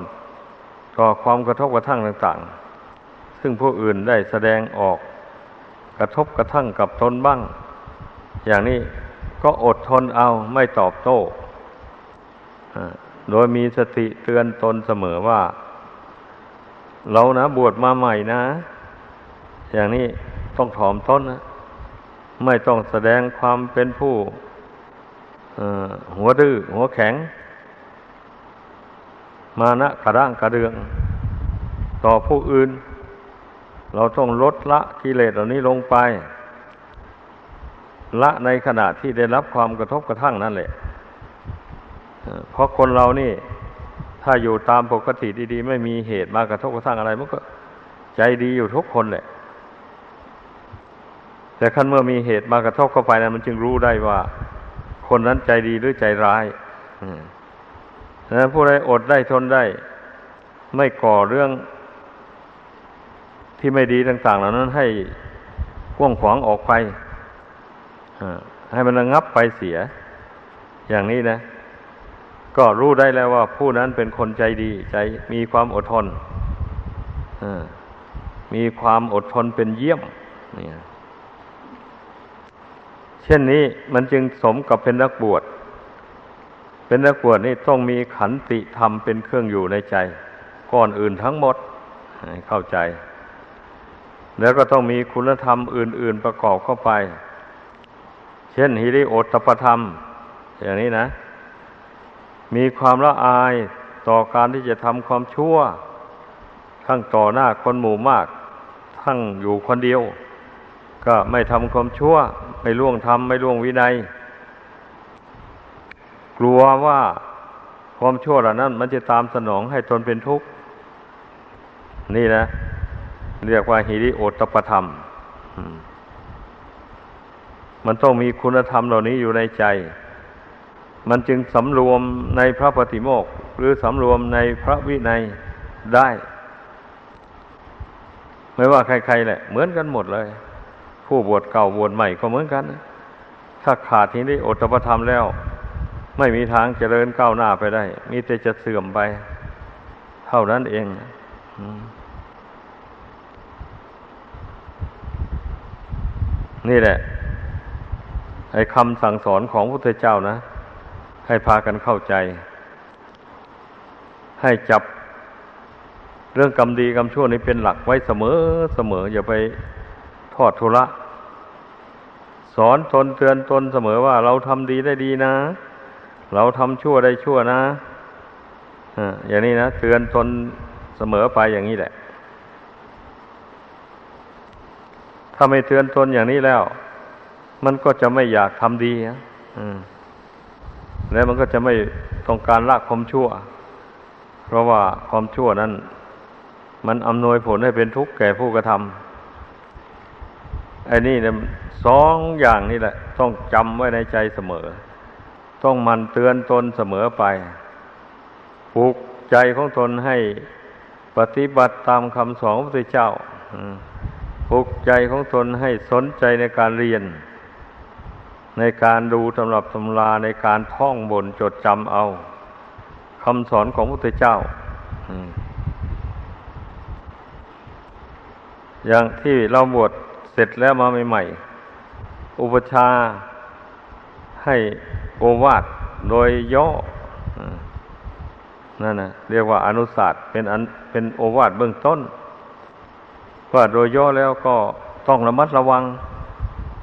ต่อความกระทบกระทั่งต่าง ๆ ซึ่งผู้อื่นได้แสดงออก กระทบกระทั่งกับตนบ้าง อย่างนี้ก็อดทนเอาไม่ตอบโต้โดยมีสติเตือนตนเสมอว่า เรานะบวชมาใหม่นะ อย่างนี้ต้องถ่อมต้นนะไม่ต้องแสดงความเป็นผู้หัวดื้อหัวแข็ง มานะกระร่างกระเดือง ต่อผู้อื่น เราต้องลดละกิเลสเหล่านี้ลงไป ละในขณะที่ได้รับความกระทบกระทั่งนั่นแหละเพราะคนเรานี่ ถ้าอยู่ตามปกติดีๆ ไม่มีเหตุมากระทบกระทั่งอะไรมันก็ ใจดีอยู่ทุกคนแหละ แต่ขั้นเมื่อมีเหตุมากระทบเข้าไปนะมันจึงรู้ได้ว่า คนนั้นใจดีหรือใจร้ายนะผู้ใดอดได้ทนได้ ไม่ก่อเรื่อง ที่ไม่ดีต่าง ๆ เหล่านั้นให้กว้างขวางออกไปให้มันระงับไปเสีย อย่างนี้นะ ก็รู้ได้แล้วว่าผู้นั้นเป็นคนใจดี ใจมีความอดทนมีความอดทนเป็นเยี่ยมเนี่ยเช่นนี้มันจึงสมกับเป็นนักบวช เป็นนักบวชนี่ต้องมีขันติธรรมเป็นเครื่องอยู่ในใจ ก่อนอื่นทั้งหมด เข้าใจ แล้วก็ต้องมีคุณธรรมอื่น ๆประกอบเข้าไป เช่นฮิริโอตปธรรม อย่างนี้นะ มีความละอายต่อการที่จะทำความชั่ว ทั้งต่อหน้าคนหมู่มาก ทั้งอยู่คนเดียว ก็ไม่ทำความชั่ว ไม่ล่วงทำไม่ล่วงวินัย กลัวว่าความชั่วเหล่านั้น มันจะตามสนองให้ตนเป็นทุกข์ นี่นะ เรียกว่าฮิริโอตปธรรม มันต้องมีคุณธรรมเหล่านี้อยู่ในใจ มันจึงสำรวมในพระปฏิโมกข์หรือสำรวมในพระวินัยได้ ไม่ว่าใครๆแหละ เหมือนกันหมดเลย ผู้บวชเก่าบวชใหม่ก็เหมือนกัน ถ้าขาดทีนี้อดตปธรรมแล้ว ไม่มีทางเจริญก้าวหน้าไปได้ มีแต่จะเสื่อมไป เท่านั้นเอง นี่แหละไอ้คำสั่งสอนของพระพุทธเจ้านะ ให้พากันเข้าใจ ให้จับเรื่องกรรมดีกรรมชั่วนี้เป็นหลักไว้เสมอเสมออย่าไปทอดทุระสอนตนเตือนตนเสมอว่าเราทำดีได้ดีนะ เราทำชั่วได้ชั่วนะอย่างนี้นะเตือนตนเสมอไปอย่างนี้แหละ ถ้าไม่เตือนตนอย่างนี้แล้ว มันก็จะไม่อยากทำดีนะแล้วมันก็จะไม่ต้องการละความชั่ว เพราะว่าความชั่วนั้น มันอำนวยผลให้เป็นทุกข์แก่ผู้กระทำไอ้นี่เนี่ยสองอย่างนี่แหละ ต้องจำไว้ในใจเสมอ ต้องมันเตือนตนเสมอไปปลุกใจของตนให้ปฏิบัติตามคำสอนพระพุทธเจ้า ปลุกใจของตนให้สนใจในการเรียน ในการดูตำรับตำราในการท่องบนจดจำเอาคำสอนของพระพุทธเจ้าอย่างที่เราบวชเสร็จแล้วมาใหม่ๆ อุปชาให้โอวาทโดยย่อ นั่นนะเรียกว่าอนุศาสตร์เป็นอันเป็นโอวาทเบื้องต้น ว่าโดยย่อแล้วก็ต้องระมัดระวัง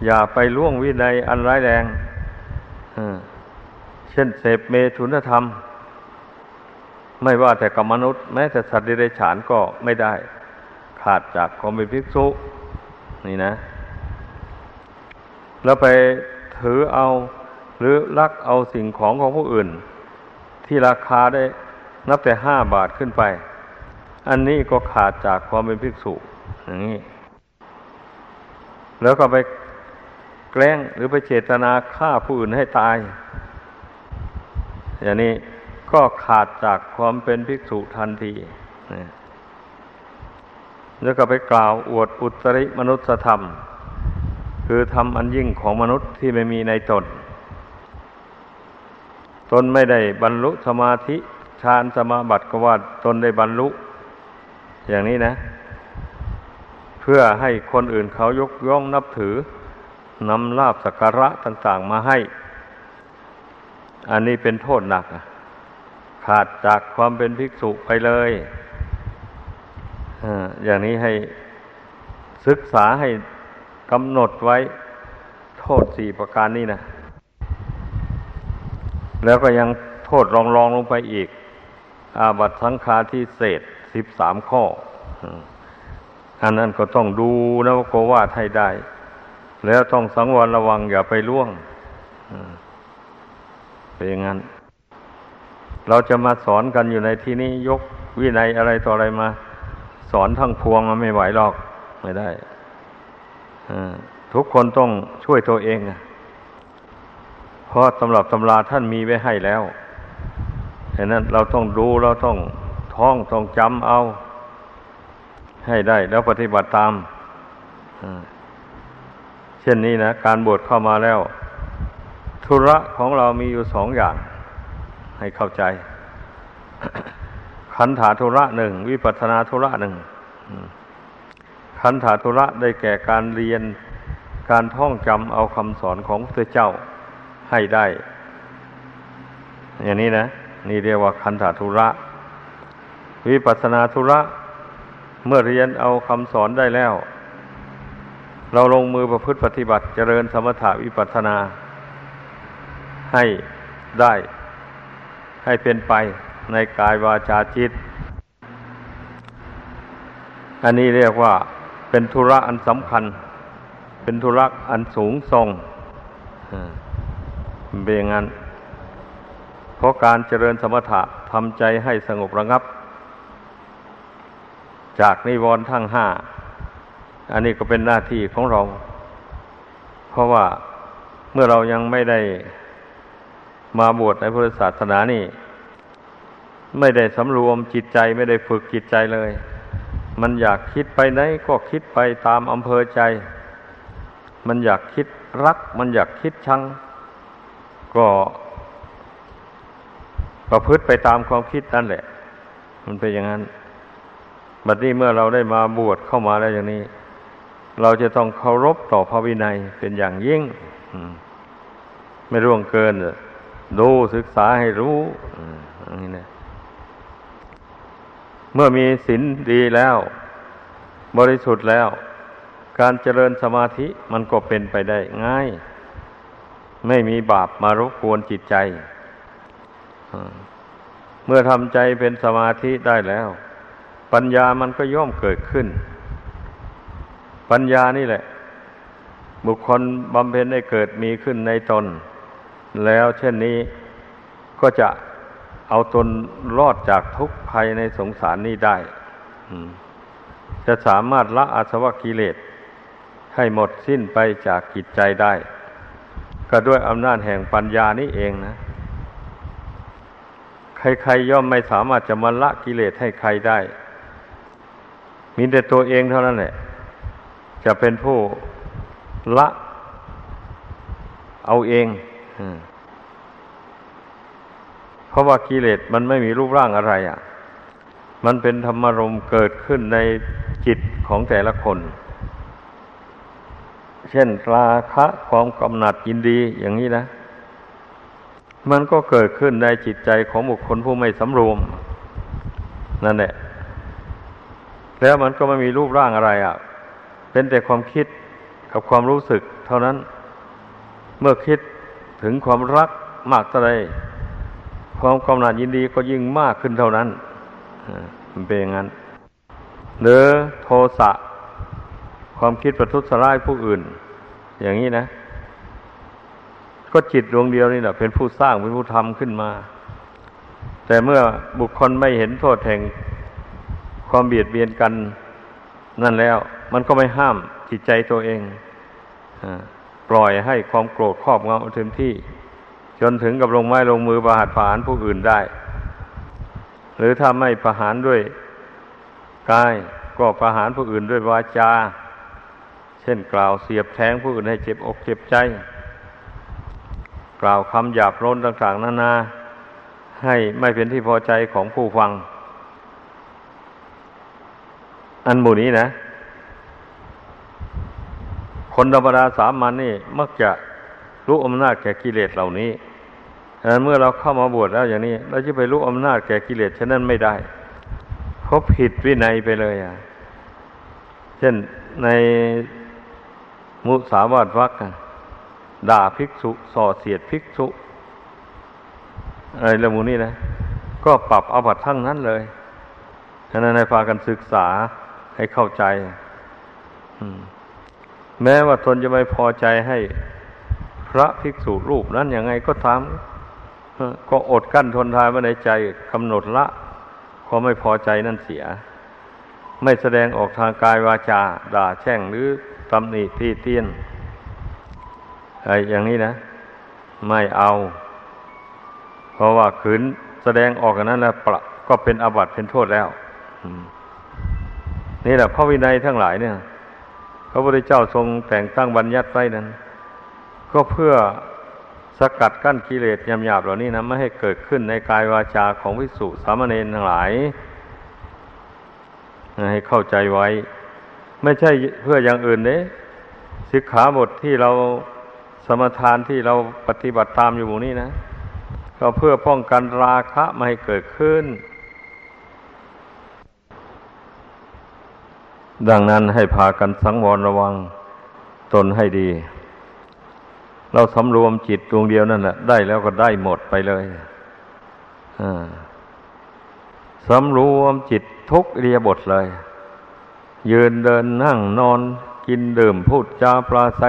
อย่าไปล่วงวินัยอันร้ายแรงเช่นเสพเมถุนธรรม ไม่ว่าแต่กับมนุษย์ แม้แต่สัตว์ดิเรกชันก็ไม่ได้ ขาดจากความเป็นภิกษุ นี่นะ แล้วไปถือเอาหรือลักเอาสิ่งของของผู้อื่น ที่ราคาได้นับแต่ห้าบาทขึ้นไป อันนี้ก็ขาดจากความเป็นภิกษุ อย่างนี้ แล้วก็ไปแกล้งหรือไปเจตนาฆ่าผู้อื่นให้ตาย อย่างนี้ก็ขาดจากความเป็นภิกษุทันทีแล้วก็ไปกล่าวอวดอุตริมนุสธรรม คือทำอันยิ่งของมนุษย์ที่ไม่มีในตน ตนไม่ได้บรรลุสมาธิฌานสมาบัติก็ว่าตนได้บรรลุ อย่างนี้นะ พื่อให้คนอื่นเขายกย่องนับถือนำลาบสักการะต่าง ๆ มาให้ อันนี้เป็นโทษหนัก ขาดจากความเป็นภิกษุไปเลยอย่างนี้ให้ศึกษาให้กำหนดไว้โทษสี่ประการนี้นะ แล้วก็ยังโทษรองรองลงไปอีก อาบัตสังฆาที่เศษสิบสามข้อ อันนั้นก็ต้องดูนะว่าโกวาทให้ได้ แล้วต้องสังวรระวังอย่าไปล่วงเป็นอย่างนั้น เราจะมาสอนกันอยู่ในที่นี้ยกวินัยอะไรต่ออะไรมา สอนทั้งพวงมันไม่ไหวหรอก ไม่ได้ทุกคนต้องช่วยตัวเองเพราะตำรับตำราท่านมีไว้ให้แล้วฉะนั้นเราต้องดูเราต้องท่องต้องจำเอา ให้ได้ แล้วปฏิบัติตามเช่นนี้นะการบวชเข้ามาแล้ว ธุระของเรามีอยู่สองอย่าง ให้เข้าใจ ขันธาธุระหนึ่งวิปัสนาธุระหนึ่งขันธาธุระได้แก่การเรียนการท่องจำเอาคำสอนของพระเจ้าให้ได้ อย่างนี้นะ นี่เรียกว่าคันธทุระ วิปัสนาธุระ เมื่อเรียนเอาคำสอนได้แล้ว เราลงมือประพฤติปฏิบัติเจริญสมถะวิปัสนา ให้ได้ให้เป็นไปในกายวาจาจิต อันนี้เรียกว่าเป็นธุระอันสำคัญ เป็นธุระอันสูงส่งเป็นอย่างนั้น เพราะการเจริญสมถะทำใจให้สงบระงับ จากนิวรณ์ทั้งห้า อันนี้ก็เป็นหน้าที่ของเรา เพราะว่าเมื่อเรายังไม่ได้มาบวชในพุทธศาสนานี่ ไม่ได้สำรวมจิตใจไม่ได้ฝึกจิตใจเลย มันอยากคิดไปไหนก็คิดไปตามอำเภอใจ มันอยากคิดรัก มันอยากคิดชัง ก็ประพฤติไปตามความคิดนั่นแหละ มันเป็นอย่างนั้น บัดนี้เมื่อเราได้มาบวชเข้ามาแล้วอย่างนี้ เราจะต้องเคารพต่อพระวินัยเป็นอย่างยิ่งไม่ร่วงเกินดูศึกษาให้รู้อนี้นะเมื่อมีศีลดีแล้ว บริสุทธิ์แล้ว การเจริญสมาธิมันก็เป็นไปได้ง่าย ไม่มีบาปมารบกวนจิตใจ เมื่อทำใจเป็นสมาธิได้แล้ว ปัญญามันก็ย่อมเกิดขึ้น ปัญญานี่แหละ บุคคลบำเพ็ญได้เกิดมีขึ้นในตน แล้วเช่นนี้ก็จะเอาตนรอดจากทุกข์ภัยในสงสารนี้ได้จะสามารถละอาสวะกิเลสให้หมดสิ้นไปจากกิจใจได้ ก็ด้วยอำนาจแห่งปัญญานี้เองนะ ใครๆย่อมไม่สามารถจะมาละกิเลสให้ใครได้ มีแต่ตัวเองเท่านั้นแหละ จะเป็นผู้ละเอาเองเพราะว่ากิเลสมันไม่มีรูปร่างอะไรอะ มันเป็นธรรมรมเกิดขึ้นในจิตของแต่ละคน เช่นราคะความกำหนัดยินดีอย่างนี้นะ มันก็เกิดขึ้นในจิตใจของบุคคลผู้ไม่สำรวม นั่นแหละ แล้วมันก็ไม่มีรูปร่างอะไรอะ เป็นแต่ความคิดกับความรู้สึก เท่านั้น เมื่อคิดถึงความรักมากเท่าไรความกำหนัดยินดีก็ยิ่งมากขึ้นเท่านั้นมันเป็นอย่างนั้นหรือโทสะความคิดประทุษร้ายผู้อื่น อย่างนี้นะ ก็จิตดวงเดียวนี่แหละเป็นผู้สร้างเป็นผู้ทำขึ้นมา แต่เมื่อบุคคลไม่เห็นโทษแห่ง ความเบียดเบียนกันนั่นแล้ว มันก็ไม่ห้ามจิตใจตัวเองปล่อยให้ความโกรธครอบงำเต็มที่ จนถึงกับลงไม้ลงมือประหารประหารผู้อื่นได้ หรือถ้าไม่ประหารด้วยกายก็ประหารผู้อื่นด้วยวาจา เช่นกล่าวเสียบแทงผู้อื่นให้เจ็บอกเจ็บใจ กล่าวคำหยาบโล้นต่าง ๆ นานาให้ไม่เป็นที่พอใจของผู้ฟัง อันหมู่นี้นะ คนธรรมดาสามัญนนี่มักจะรู้อำนาจแก่กิเลสเหล่านี้เมื่อเราเข้ามาบวชแล้วอย่างนี้ เราจะไปรู้อำนาจแก่กิเลสฉะนั้นไม่ได้เขาผิดวินัยไปเลยอะ เช่นในมุสาวาทวักด่าภิกษุส่อเสียดภิกษุอะไรเรามูนี้นะ ก็ปรับอาบัตทั้งนั้นเลยฉะนั้นให้พากันศึกษา ให้เข้าใจแม้ว่าตนจะไม่พอใจให้พระภิกษุรูปนั้นยังไงก็ตามก็อดกั้นทนทานไว้ในใจกำหนดละความไม่พอใจนั่นเสีย ไม่แสดงออกทางกายวาจา ด่าแช่งหรือตำหนิที่เตียนอะไรอย่างนี้นะ ไม่เอา เพราะว่าขืนแสดงออกกันนั้นแล้วประก็เป็นอาบัติเป็นโทษแล้ว นี่แหละพระวินัยทั้งหลายเนี่ย พระพุทธเจ้าทรงแต่งตั้งบัญญัติไว้นั้น ก็เพื่อสกัดกั้นกิเลสยำๆเหล่านี้นะไม่ให้เกิดขึ้นในกายวาจาของวิสุสามเณรทั้งหลาย ให้เข้าใจไว้ ไม่ใช่เพื่ออย่างอื่นเด้สิกขาบทที่เราสมทานที่เราปฏิบัติตามอยู่หมู่นี้นะ ก็เพื่อป้องกันราคะไม่ให้เกิดขึ้น ดังนั้นให้พากันสังวรระวังตนให้ดี เราสำรวมจิตดวงเดียวนั่นแหละได้แล้วก็ได้หมดไปเลยสำรวมจิตทุกเรียบทเลย ยืนเดินนั่งนอน กินดื่มพูดจาปลาใส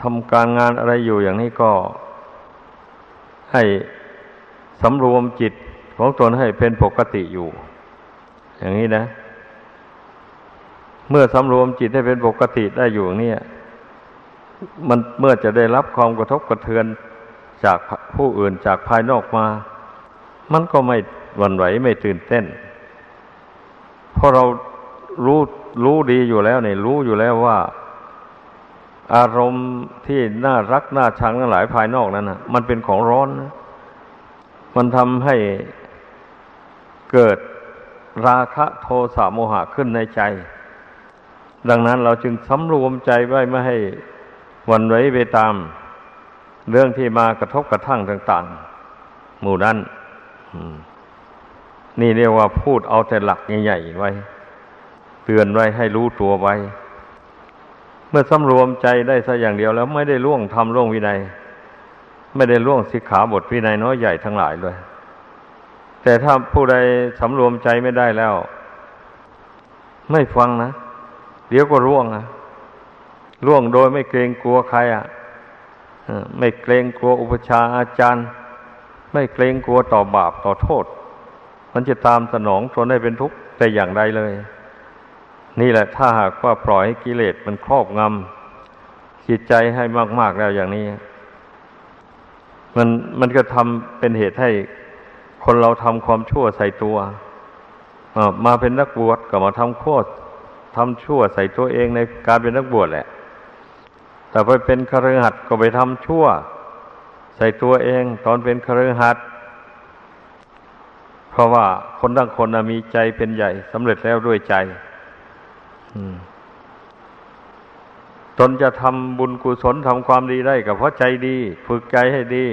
ทำการงานอะไรอยู่อย่างนี้ก็ ให้สำรวมจิตของตนให้เป็นปกติอยู่ อย่างนี้นะ เมื่อสำรวมจิตให้เป็นปกติได้อยู่อย่างนี้มันเมื่อจะได้รับความกระทบกระเทือนจากผู้อื่นจากภายนอกมา มันก็ไม่หวั่นไหวไม่ตื่นเต้น เพราะเรารู้รู้ดีอยู่แล้วเนี่ยรู้อยู่แล้วว่า อารมณ์ที่น่ารักน่าชังทั้งหลายภายนอกนั้นนะมันเป็นของร้อนนะมันทำให้เกิดราคะโทสะโมหะขึ้นในใจ ดังนั้นเราจึงสำรวมใจไว้ไม่ให้วันไหวไปตาม เรื่องที่มากระทบกระทั่งต่าง ๆ หมู่นั้นนี่เรียกว่าพูดเอาแต่หลักใหญ่ๆไว้ เตือนไว้ให้รู้ตัวไว้ เมื่อสำรวมใจได้สัอย่างเดียวแล้วไม่ได้ล่วงทำล่วงวินัย ไม่ได้ล่วงสิกขาบทวินัยน้อยใหญ่ทั้งหลายเลย แต่ถ้าผู้ใดสำรวมใจไม่ได้แล้ว ไม่ฟังนะ เดี๋ยวก็ร่วงนะร่วงโดยไม่เกรงกลัวใครอะไม่เกรงกลัวอุปชาอาจารย์ ไม่เกรงกลัวต่อบาปต่อโทษ มันจะตามสนองตนได้เป็นทุกข์แต่อย่างใดเลย นี่แหละถ้าหากว่าปล่อยให้กิเลสมันครอบงำจิตใจให้มาก ๆแล้วอย่างนี้ มันมันก็ทำเป็นเหตุให้คนเราทำความชั่วใส่ตัวมาเป็นนักบวชก็มาทำโคตร ทำชั่วใส่ตัวเองในการเป็นนักบวชแหละ แต่ไปเป็นคฤหัสถ์ก็ไปทำชั่ว ใส่ตัวเองตอนเป็นคฤหัสถ์เพราะว่าคนทั้งคนมีใจเป็นใหญ่สำเร็จแล้วด้วยใจตนจะทำบุญกุศลทำความดีได้ก็เพราะใจดี ฝึกใจให้ดี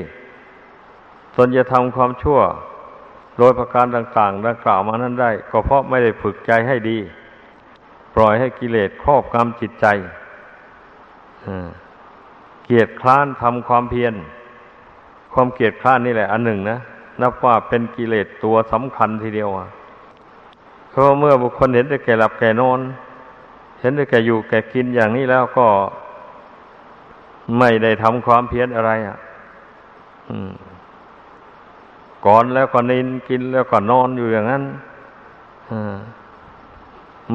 ตนจะทำความชั่ว โดยประการต่างๆดังกล่าวมานั้นได้ ก็เพราะไม่ได้ฝึกใจให้ดี ปล่อยให้กิเลสครอบงำจิตใจเกียรติคร้านทำความเพียร ความเกียรติคร้านนี่แหละ อันหนึ่งนะนับว่าเป็นกิเลสตัวสำคัญทีเดียวอะเพราะเมื่อบุคคลเห็นแต่แก่หลับแก่นอน เห็นได้แก่อยู่แก่กินอย่างนี้แล้วก็ไม่ได้ทำความเพียรอะไรอะก่อนแล้วก็นินกินแล้วก็นอนอยู่อย่างนั้น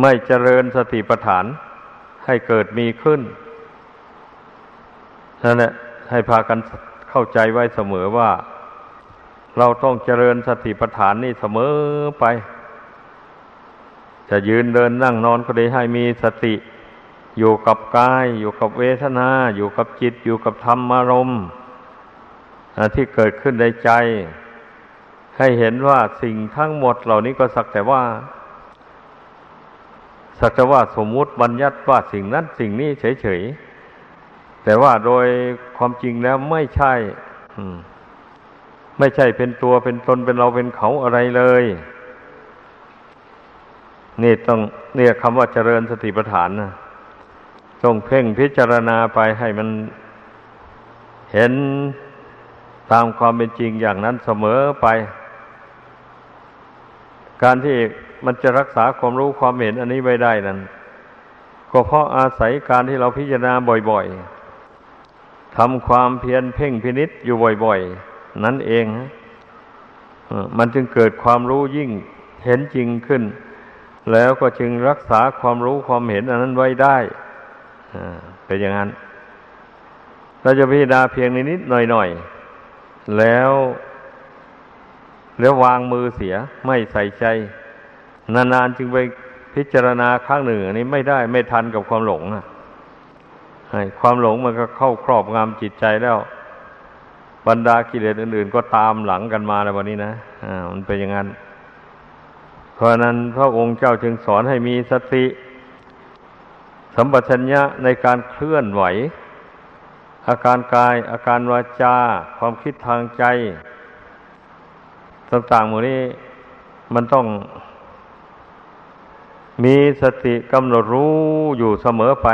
ไม่เจริญสติปัฏฐานให้เกิดมีขึ้นนั่นแหละให้พากันเข้าใจไว้เสมอว่า เราต้องเจริญสติปัฏฐานนี่เสมอไป จะยืนเดินนั่งนอนก็ได้ให้มีสติ อยู่กับกาย อยู่กับเวทนา อยู่กับจิต อยู่กับธรรมารมณ์ที่เกิดขึ้นในใจ ให้เห็นว่าสิ่งทั้งหมดเหล่านี้ก็สักแต่ว่า สักว่าสมมุติบัญญัติว่าสิ่งนั้นสิ่งนี้เฉยๆ แต่ว่าโดยความจริงแล้วไม่ใช่ไม่ใช่เป็นตัวเป็นตนเป็นเราเป็นเขาอะไรเลย นี่ต้องเนี่ยคำว่าเจริญสติปัฏฐานนะต้องเพ่งพิจารณาไปให้มันเห็นตามความเป็นจริงอย่างนั้นเสมอไป การที่ มันจะรักษาความรู้ความเห็นอันนี้ไว้ได้นั้นก็เพราะอาศัยการที่เราพิจารณาบ่อยๆทำความเพียรเพ่งพินิษอยู่บ่อยๆ นั่นเองมันจึงเกิดความรู้ยิ่งเห็นจริงขึ้น แล้วก็จึงรักษาความรู้ความเห็นอันนั้นไว้ได้เป็นอย่างนั้นเราจะพิจารณาเพียงนิดๆหน่อยๆแล้วแล้ววางมือเสียไม่ใส่ใจ นานๆจึงไปพิจารณาครั้งหนึ่งอันนี้ไม่ได้ไม่ทันกับความหลงอะความหลงมันก็เข้าครอบงำจิตใจแล้ว บรรดากิเลสอื่น ๆ ก็ตามหลังกันมาแล้ววันนี้นะอ่ามันเป็นอย่างนั้น เพราะนั้นพระองค์เจ้าจึงสอนให้มีสติสสัมปชัญญะในการเคลื่อนไหว อาการกาย อาการวาจา ความคิดทางใจ ต่างๆหมดนี้มันต้อง มีสติกำหนดรู้อยู่เสมอไป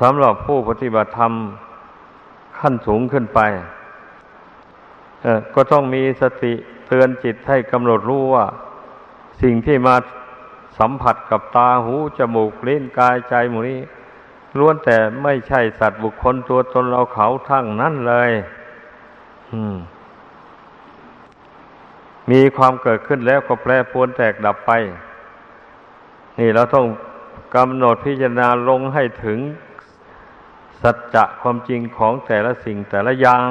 สำหรับผู้ปฏิบัติธรรมขั้นสูงขึ้นไป ก็ต้องมีสติเตือนจิตให้กำหนดรู้ว่า สิ่งที่มาสัมผัสกับตาหูจมูกลิ้นกายใจหมูนี้ล้วนแต่ไม่ใช่สัตว์บุคคลตัวตนเราเขาทั้งนั้นเลยมีความเกิดขึ้นแล้วก็แปรปรวนแตกดับไป นี่เราต้องกำหนดพิจารณาลงให้ถึงสัจจะความจริงของแต่ละสิ่งแต่ละอย่าง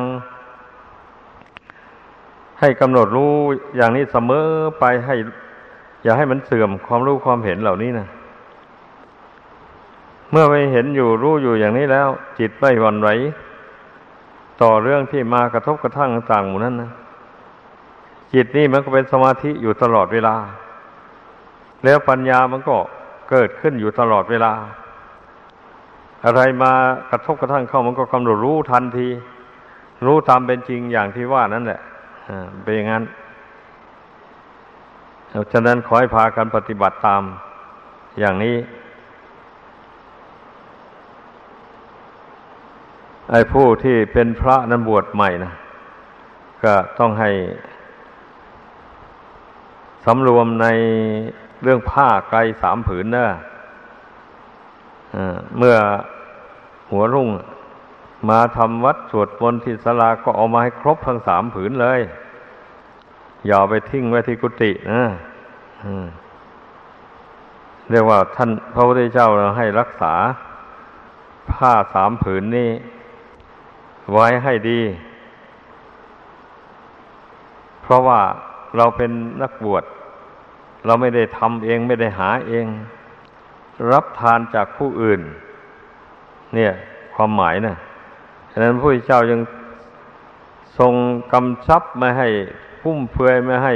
ให้กำหนดรู้อย่างนี้เสมอไปให้ อย่าให้มันเสื่อมความรู้ความเห็นเหล่านี้นะเมื่อไปเห็นอยู่รู้อยู่อย่างนี้แล้ว จิตไม่หวั่นไหวต่อเรื่องที่มากระทบกระทั่งต่างๆหมู่นั้นนะจิตนี่มันก็เป็นสมาธิอยู่ตลอดเวลา แล้วปัญญามันก็เกิดขึ้นอยู่ตลอดเวลา อะไรมากระทบกระทั่งเข้ามันก็กำหนดรู้ทันที รู้ตามเป็นจริงอย่างที่ว่านั่นแหละเป็นอย่างนั้นฉะนั้นขอให้พากันปฏิบัติตามอย่างนี้ ไอ้ผู้ที่เป็นพระนั้นบวชใหม่นะก็ต้องให้สำรวมใน เรื่องผ้าไกลสามผืนนอะเมื่อหัวรุ่งมาทำวัดสวดมนต์ที่ศาลาก็เอามาให้ครบทั้งสามผืนเลย อย่าไปทิ้งไว้ที่กุฏินะเรียกว่าท่านพระพุทธเจ้าเราให้รักษา ผ้าสามผืนนี้ ไว้ให้ดี เพราะว่าเราเป็นนักบวช เราไม่ได้ทำเองไม่ได้หาเอง รับทานจากผู้อื่น เนี่ย ความหมายนะฉะนั้นพระเจ้ายังทรงกำชับไม่ให้พุ่มเฟือยไม่ให้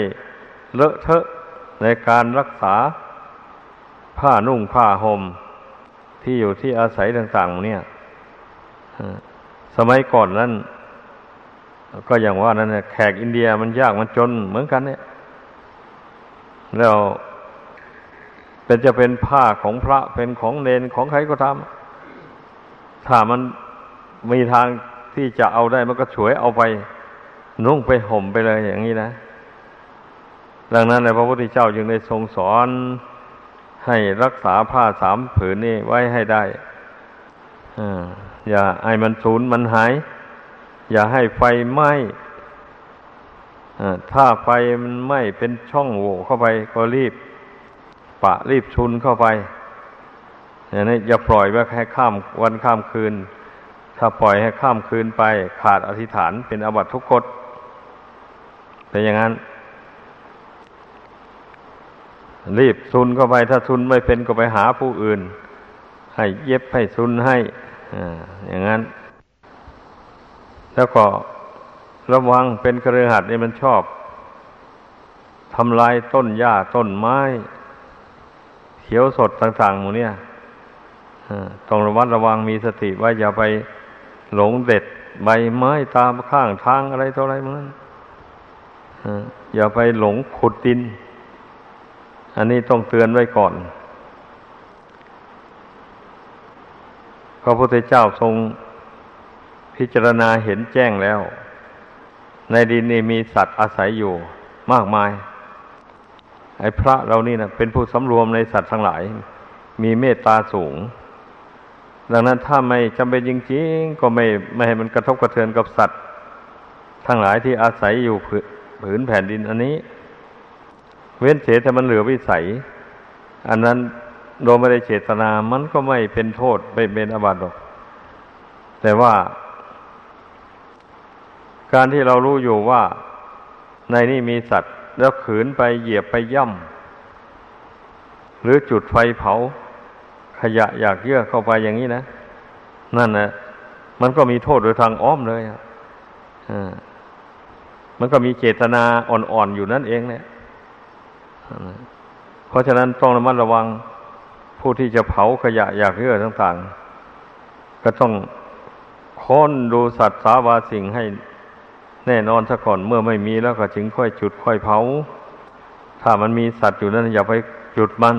เลอะเทอะในการรักษาผ้านุ่งผ้าห่มที่อยู่ที่อาศัยต่างๆเนี่ยสมัยก่อนนั้น ก็อย่างว่านั้นแขกอินเดียมันยากมันจนเหมือนกันเนี่ย แล้วเป็นจะเป็นผ้าของพระเป็นของเนนของใครก็ทำถ้ามันมีทางที่จะเอาได้มันก็ฉวยเอาไป นุ่งไปห่มไปเลยอย่างนี้นะ ดังนั้นในพระพุทธเจ้าจึงได้ทรงสอนให้รักษาผ้าสามผืนนี้ไว้ให้ได้อย่าไอ้มันสูญมันหาย อย่าให้ไฟไหม้ ถ้าไฟมันไหม้เป็นช่องโหว่เข้าไป ก็รีบ ปะรีบชุนเข้าไปอย่างนี้อย่าปล่อยไว้ให้ข้ามวันข้ามคืน ถ้าปล่อยให้ข้ามคืนไป ขาดอธิษฐานเป็นอบัตทุกกฎเป็นอย่างนั้น รีบซุนเข้าไป ถ้าซุนไม่เป็นก็ไปหาผู้อื่น ให้เย็บให้ซุนให้ออย่างนั้น แล้วก็ ระวังเป็นกระหัดนี่มันชอบทำลายต้นหญ้าต้นไม้ เขียวสดต่างๆหมูเนี่ยต้องระวัดระวังมีสติว่าอย่าไปหลงเด็ดใบไม้ตามข้างทางอะไรตัวอะไรมันอย่าไปหลงขุดดิน อันนี้ต้องเตือนไว้ก่อน พระพุทธเจ้าทรงพิจารณาเห็นแจ้งแล้ว ในดินนี้มีสัตว์อาศัยอยู่มากมาย ไอ้พระเรานี่นะเป็นผู้สำรวมในสัตว์ทั้งหลาย มีเมตตาสูง ดังนั้นถ้าไม่จำเป็นจริงๆ ก็ไม่ไม่ให้มันกระทบกระเทือนกับสัตว์ ทั้งหลายที่อาศัยอยู่ผืนแผ่นดินอันนี้ เว้นเสียแต่มันเหลือวิสัย อันนั้นโดยไม่ได้เจตนามันก็ไม่เป็นโทษไม่เป็นอบัติหรอก แต่ว่า การที่เรารู้อยู่ว่าในนี่มีสัตว์ แล้วขืนไปเหยียบไปย่ำหรือจุดไฟเผา ขยะอยากเยื่อเข้าไปอย่างนี้นะ นั่นนะมันก็มีโทษโดยทางอ้อมเลยอะมันก็มีเจตนาอ่อนๆอยู่นั่นเองเนี่ยเพราะฉะนั้นต้องระมัดระวังผู้ที่จะเผาขยะอยากเยื่อต่าง ๆ ก็ต้องค้นดูสัตว์สาวาสิ่งให้ แน่นอนซะก่อนเมื่อไม่มีแล้วก็จึงค่อยจุดค่อยเผา ถ้ามันมีสัตว์อยู่นั้นอย่าไปจุดมัน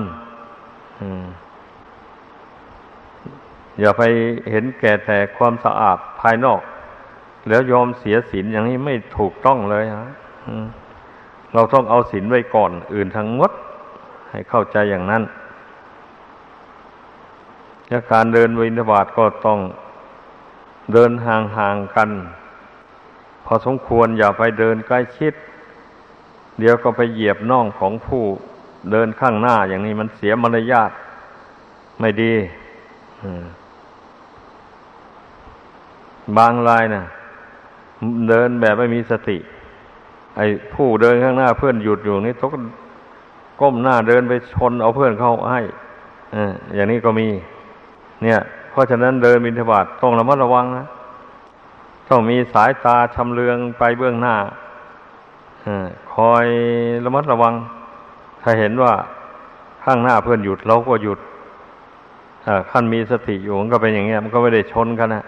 อย่าไปเห็นแก่แต่ความสะอาดภายนอก แล้วยอมเสียศีลอย่างนี้ไม่ถูกต้องเลยฮะเราต้องเอาศีลไว้ก่อนอื่นทั้งหมด ให้เข้าใจอย่างนั้นและการเดินวินทบาทก็ต้องเดินห่างๆกัน อสมควรอย่าไปเดินใกล้ชิด เดี๋ยวก็ไปเหยียบน่องของผู้เดินข้างหน้าอย่างนี้มันเสียมารยาทไม่ดีบางรายนะ่ะ เดินแบบไม่มีสติ ไอ้ผู้เดินข้างหน้าเพื่อนหยุดอยู่นี่ต้องก้มหน้าเดินไปชนเอาเพื่อนเข้าให้อย่างนี้ก็มี เนี่ย เพราะฉะนั้นเดินบินทบาทต้องระมัดระวังนะ ต้องมีสายตาชำเลืองไปเบื้องหน้าคอยระมัดระวัง ถ้าเห็นว่าข้างหน้าเพื่อนหยุดเราก็หยุดขั้นมีสติอยู่มันก็เป็นอย่างเงี้ย มันก็ไม่ได้ชนกันนะ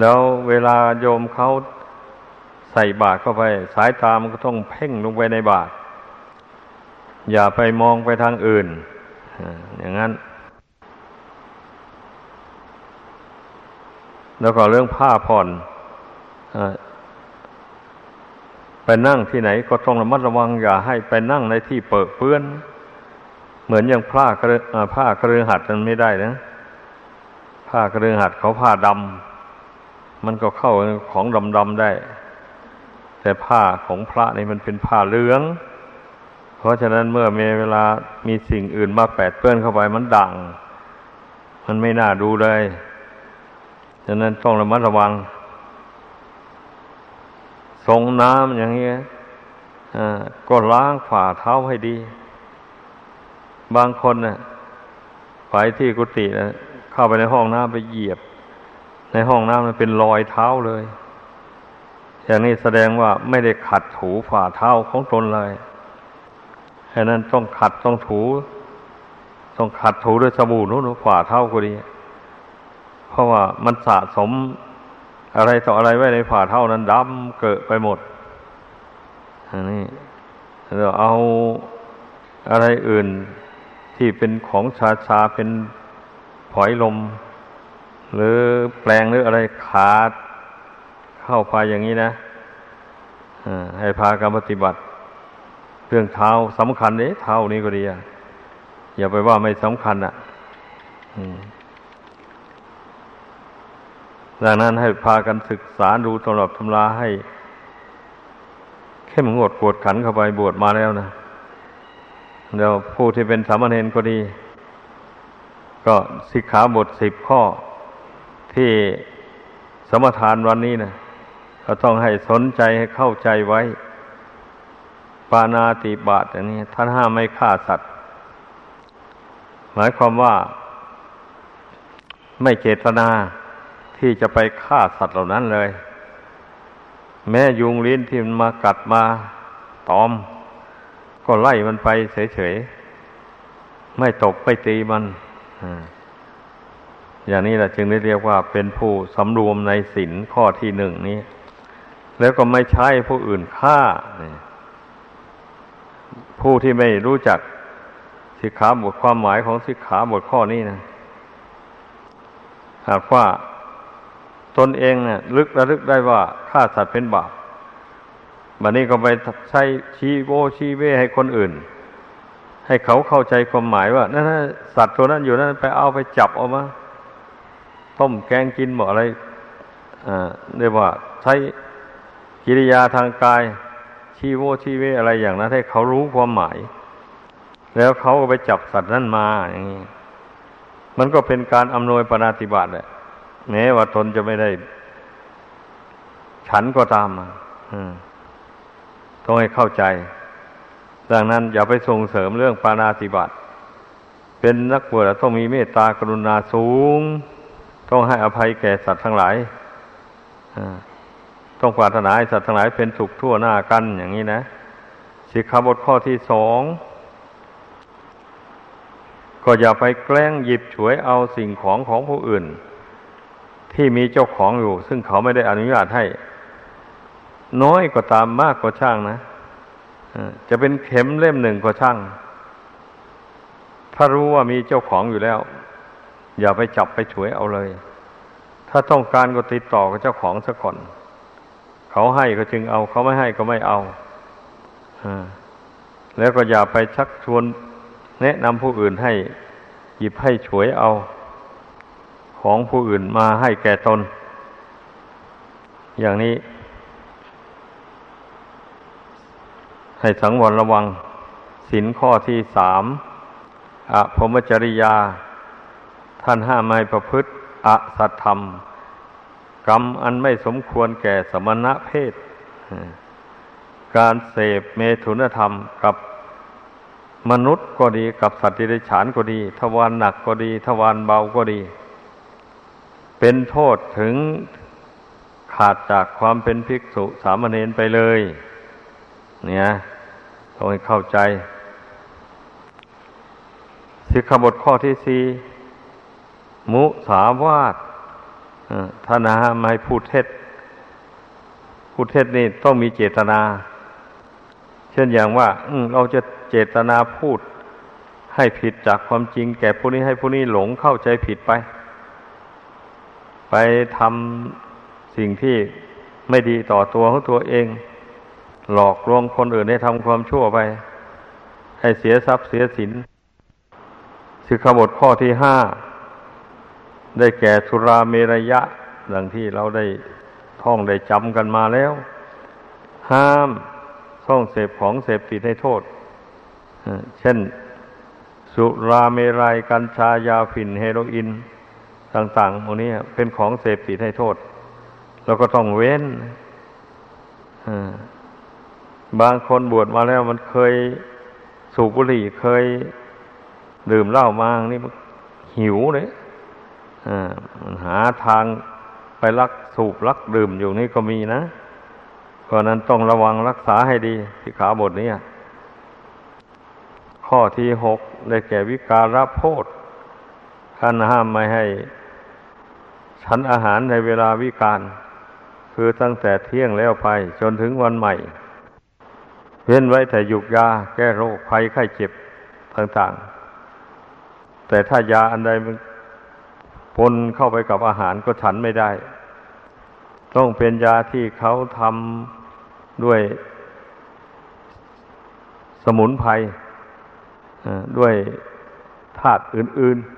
แล้วเวลาโยมเขาใส่บาตรเข้าไป สายตามันก็ต้องเพ่งลงไปในบาตรอย่าไปมองไปทางอื่นอย่างนั้น แล้วก็เรื่องผ้าผ่อนไปนั่งที่ไหนก็ต้องระมัดระวังอย่าให้ไปนั่งในที่เปิดเปื้อน เหมือนอย่างผ้ากระผ้ากระเรือหัดมันไม่ได้นะผ้ากระเรือหัดเขาผ้าดำมันก็เข้าของดำดำได้ แต่ผ้าของพระนี่มันเป็นผ้าเหลือง เพราะฉะนั้นเมื่อมีเวลามีสิ่งอื่นมาแปดเปื้อนเข้าไปมันดังมันไม่น่าดูเลย ฉะนั้นต้องระมัดระวังทรงน้ำอย่างนี้ยก็ล้างฝ่าเท้าให้ดี บางคนนะ่ะไปที่กุฏินะเข้าไปในห้องน้ำไปเหยียบ ในห้องน้ำมันเป็นรอยเท้าเลย อย่างนี้แสดงว่าไม่ได้ขัดถูฝ่าเท้าของตนเลยฉะนั้นต้องขัดต้องถู ต้องขัดถูด้วยสบู่นู้นฝ่าเท้าก็ดี เพราะว่ามันสะสมอะไรต่ออะไรไว้ในฝ่าเท้านั้นดำเกิดไปหมดอันนี้เราเอาอะไรอื่นที่เป็นของชาชาเป็นผอยลม หรือแปลงหรืออะไรขาดเข้าไปอย่างนี้นะให้พาการปฏิบัติเรื่องเท้าสำคัญเลยเท้านี้ก็ดีอย่าไปว่าไม่สำคัญอะ ดังนั้นให้พากันศึกษาดูตำรับตำราให้เข้มงวดกวดขันเข้าไปบวชมาแล้วนะเดี๋ยวผู้ที่เป็นสามเณรก็ดี ก็สิกขาบทสิบข้อที่สมทานวันนี้นะก็ต้องให้สนใจให้เข้าใจไว้ ปานาติบาตอันนี้ท่านห้ามไม่ฆ่าสัตว์ หมายความว่าไม่เจตนา ที่จะไปฆ่าสัตว์เหล่านั้นเลย แม้ยุงลิ้นที่มันมากัดมาตอม ก็ไล่มันไปเฉยๆ ไม่ตกไม่ตีมันอย่างนี้แหละจึงได้เรียกว่าเป็นผู้สำรวมในศีลข้อที่หนึ่งนี้ แล้วก็ไม่ใช้ผู้อื่นฆ่า ผู้ที่ไม่รู้จักสิกขาบทความหมายของสิกขาบทข้อนี้นะหากว่า ตนเองเนะ่ยลึกระลึกได้ว่าฆ่าสัตว์เป็นบาปบัดนี้ก็ไปใช้ชี้โวชี้เวให้คนอื่น ให้เขาเข้าใจความหมายว่านั่นสัตว์ตัวนั้นอยู่นั้นไปเอาไปจับออกมา ต้มแกงกินหมดอะไรเรียกว่าใช้กิริยาทางกายชี้โวชี้เวอะไรอย่างนั้นให้เขารู้ความหมาย แล้วเขาก็ไปจับสัตว์นั้นมาอย่างนี้มันก็เป็นการอำนวยปฏิบัติแหละ แม้ว่าตนจะไม่ได้ ฉันก็ตามอืมต้องให้เข้าใจ ดังนั้นอย่าไปส่งเสริมเรื่องปานาติบัติ เป็นนักบวชต้องมีเมตตากรุณาสูง ต้องให้อภัยแก่สัตว์ทั้งหลายต้องปรารถนาให้สัตว์ทั้งหลายเป็นสุขทั่วหน้ากันอย่างนี้นะสิกขาบทข้อที่สองก็อย่าไปแกล้งหยิบฉวยเอาสิ่งของของผู้อื่น ที่มีเจ้าของอยู่ ซึ่งเขาไม่ได้อนุญาตให้ น้อยก็ตามมากก็ช่างนะจะเป็นเข็มเล่มหนึ่งก็ช่าง ถ้ารู้ว่ามีเจ้าของอยู่แล้ว อย่าไปจับไปฉวยเอาเลย ถ้าต้องการก็ติดต่อกับเจ้าของซะก่อน เขาให้ก็จึงเอา เขาไม่ให้ก็ไม่เอาแล้วก็อย่าไปชักชวนแนะนำผู้อื่นให้ หยิบให้ฉวยเอา ของผู้อื่นมาให้แก่ตน อย่างนี้ ให้สังวรระวังสินข้อที่สามอภมจริยา ท่านห้ามไม่ประพฤติอสัตธรรม กรรมอันไม่สมควรแก่สมณะเพศ การเสพเมถุนธรรมกับมนุษย์ก็ดีกับสัตว์ที่ได้ฉานก็ดี ทวารหนักก็ดี ทวารเบาก็ดี เป็นโทษถึงขาดจากความเป็นภิกษุสามเณรไปเลย เนี่ยต้องให้เข้าใจ สิกขาบทข้อที่สี่มุสาวาทท่านะฮะไม่พูดเท็จพูดเท็จนี่ต้องมีเจตนา เช่นอย่างว่าเราจะเจตนาพูดให้ผิดจากความจริง แก่ผู้นี้ให้ผู้นี้หลงเข้าใจผิดไป ไปทำสิ่งที่ไม่ดีต่อตัวของตัวเอง หลอกลวงคนอื่นให้ทำความชั่วไป ให้เสียทรัพย์เสียสินสิกขาบทข้อที่ห้าได้แก่สุราเมรยะ ดังที่เราได้ท่องได้จำกันมาแล้ว ห้ามท่องเสพของเสพติดให้โทษ เช่น สุราเมรัยกัญชายาฝิ่นเฮโรอีน ต่างๆพวกนี้เป็นของเสพติดให้โทษเราก็ต้องเว้นบางคนบวชมาแล้วมันเคยสูบบุหรี่เคยดื่มเหล้ามานี่มันหิวเลยมันหาทางไปลักสูบลักดื่มอยู่นี่ก็มีนะเพราะนั้นต้องระวังรักษาให้ดีที่ขาบทนี้ข้อที่หกได้แก่วิการะโพธท่านห้ามไม่ให้ ฉันอาหารในเวลาวิการ คือตั้งแต่เที่ยงแล้วไป จนถึงวันใหม่เว้นไว้แต่หยุกยาแก้โรคภัยไข้เจ็บต่างๆ แต่ถ้ายาอันใดมันปนเข้าไปกับอาหารก็ฉันไม่ได้ ต้องเป็นยาที่เขาทำด้วยสมุนไพรด้วยธาตุอื่นๆ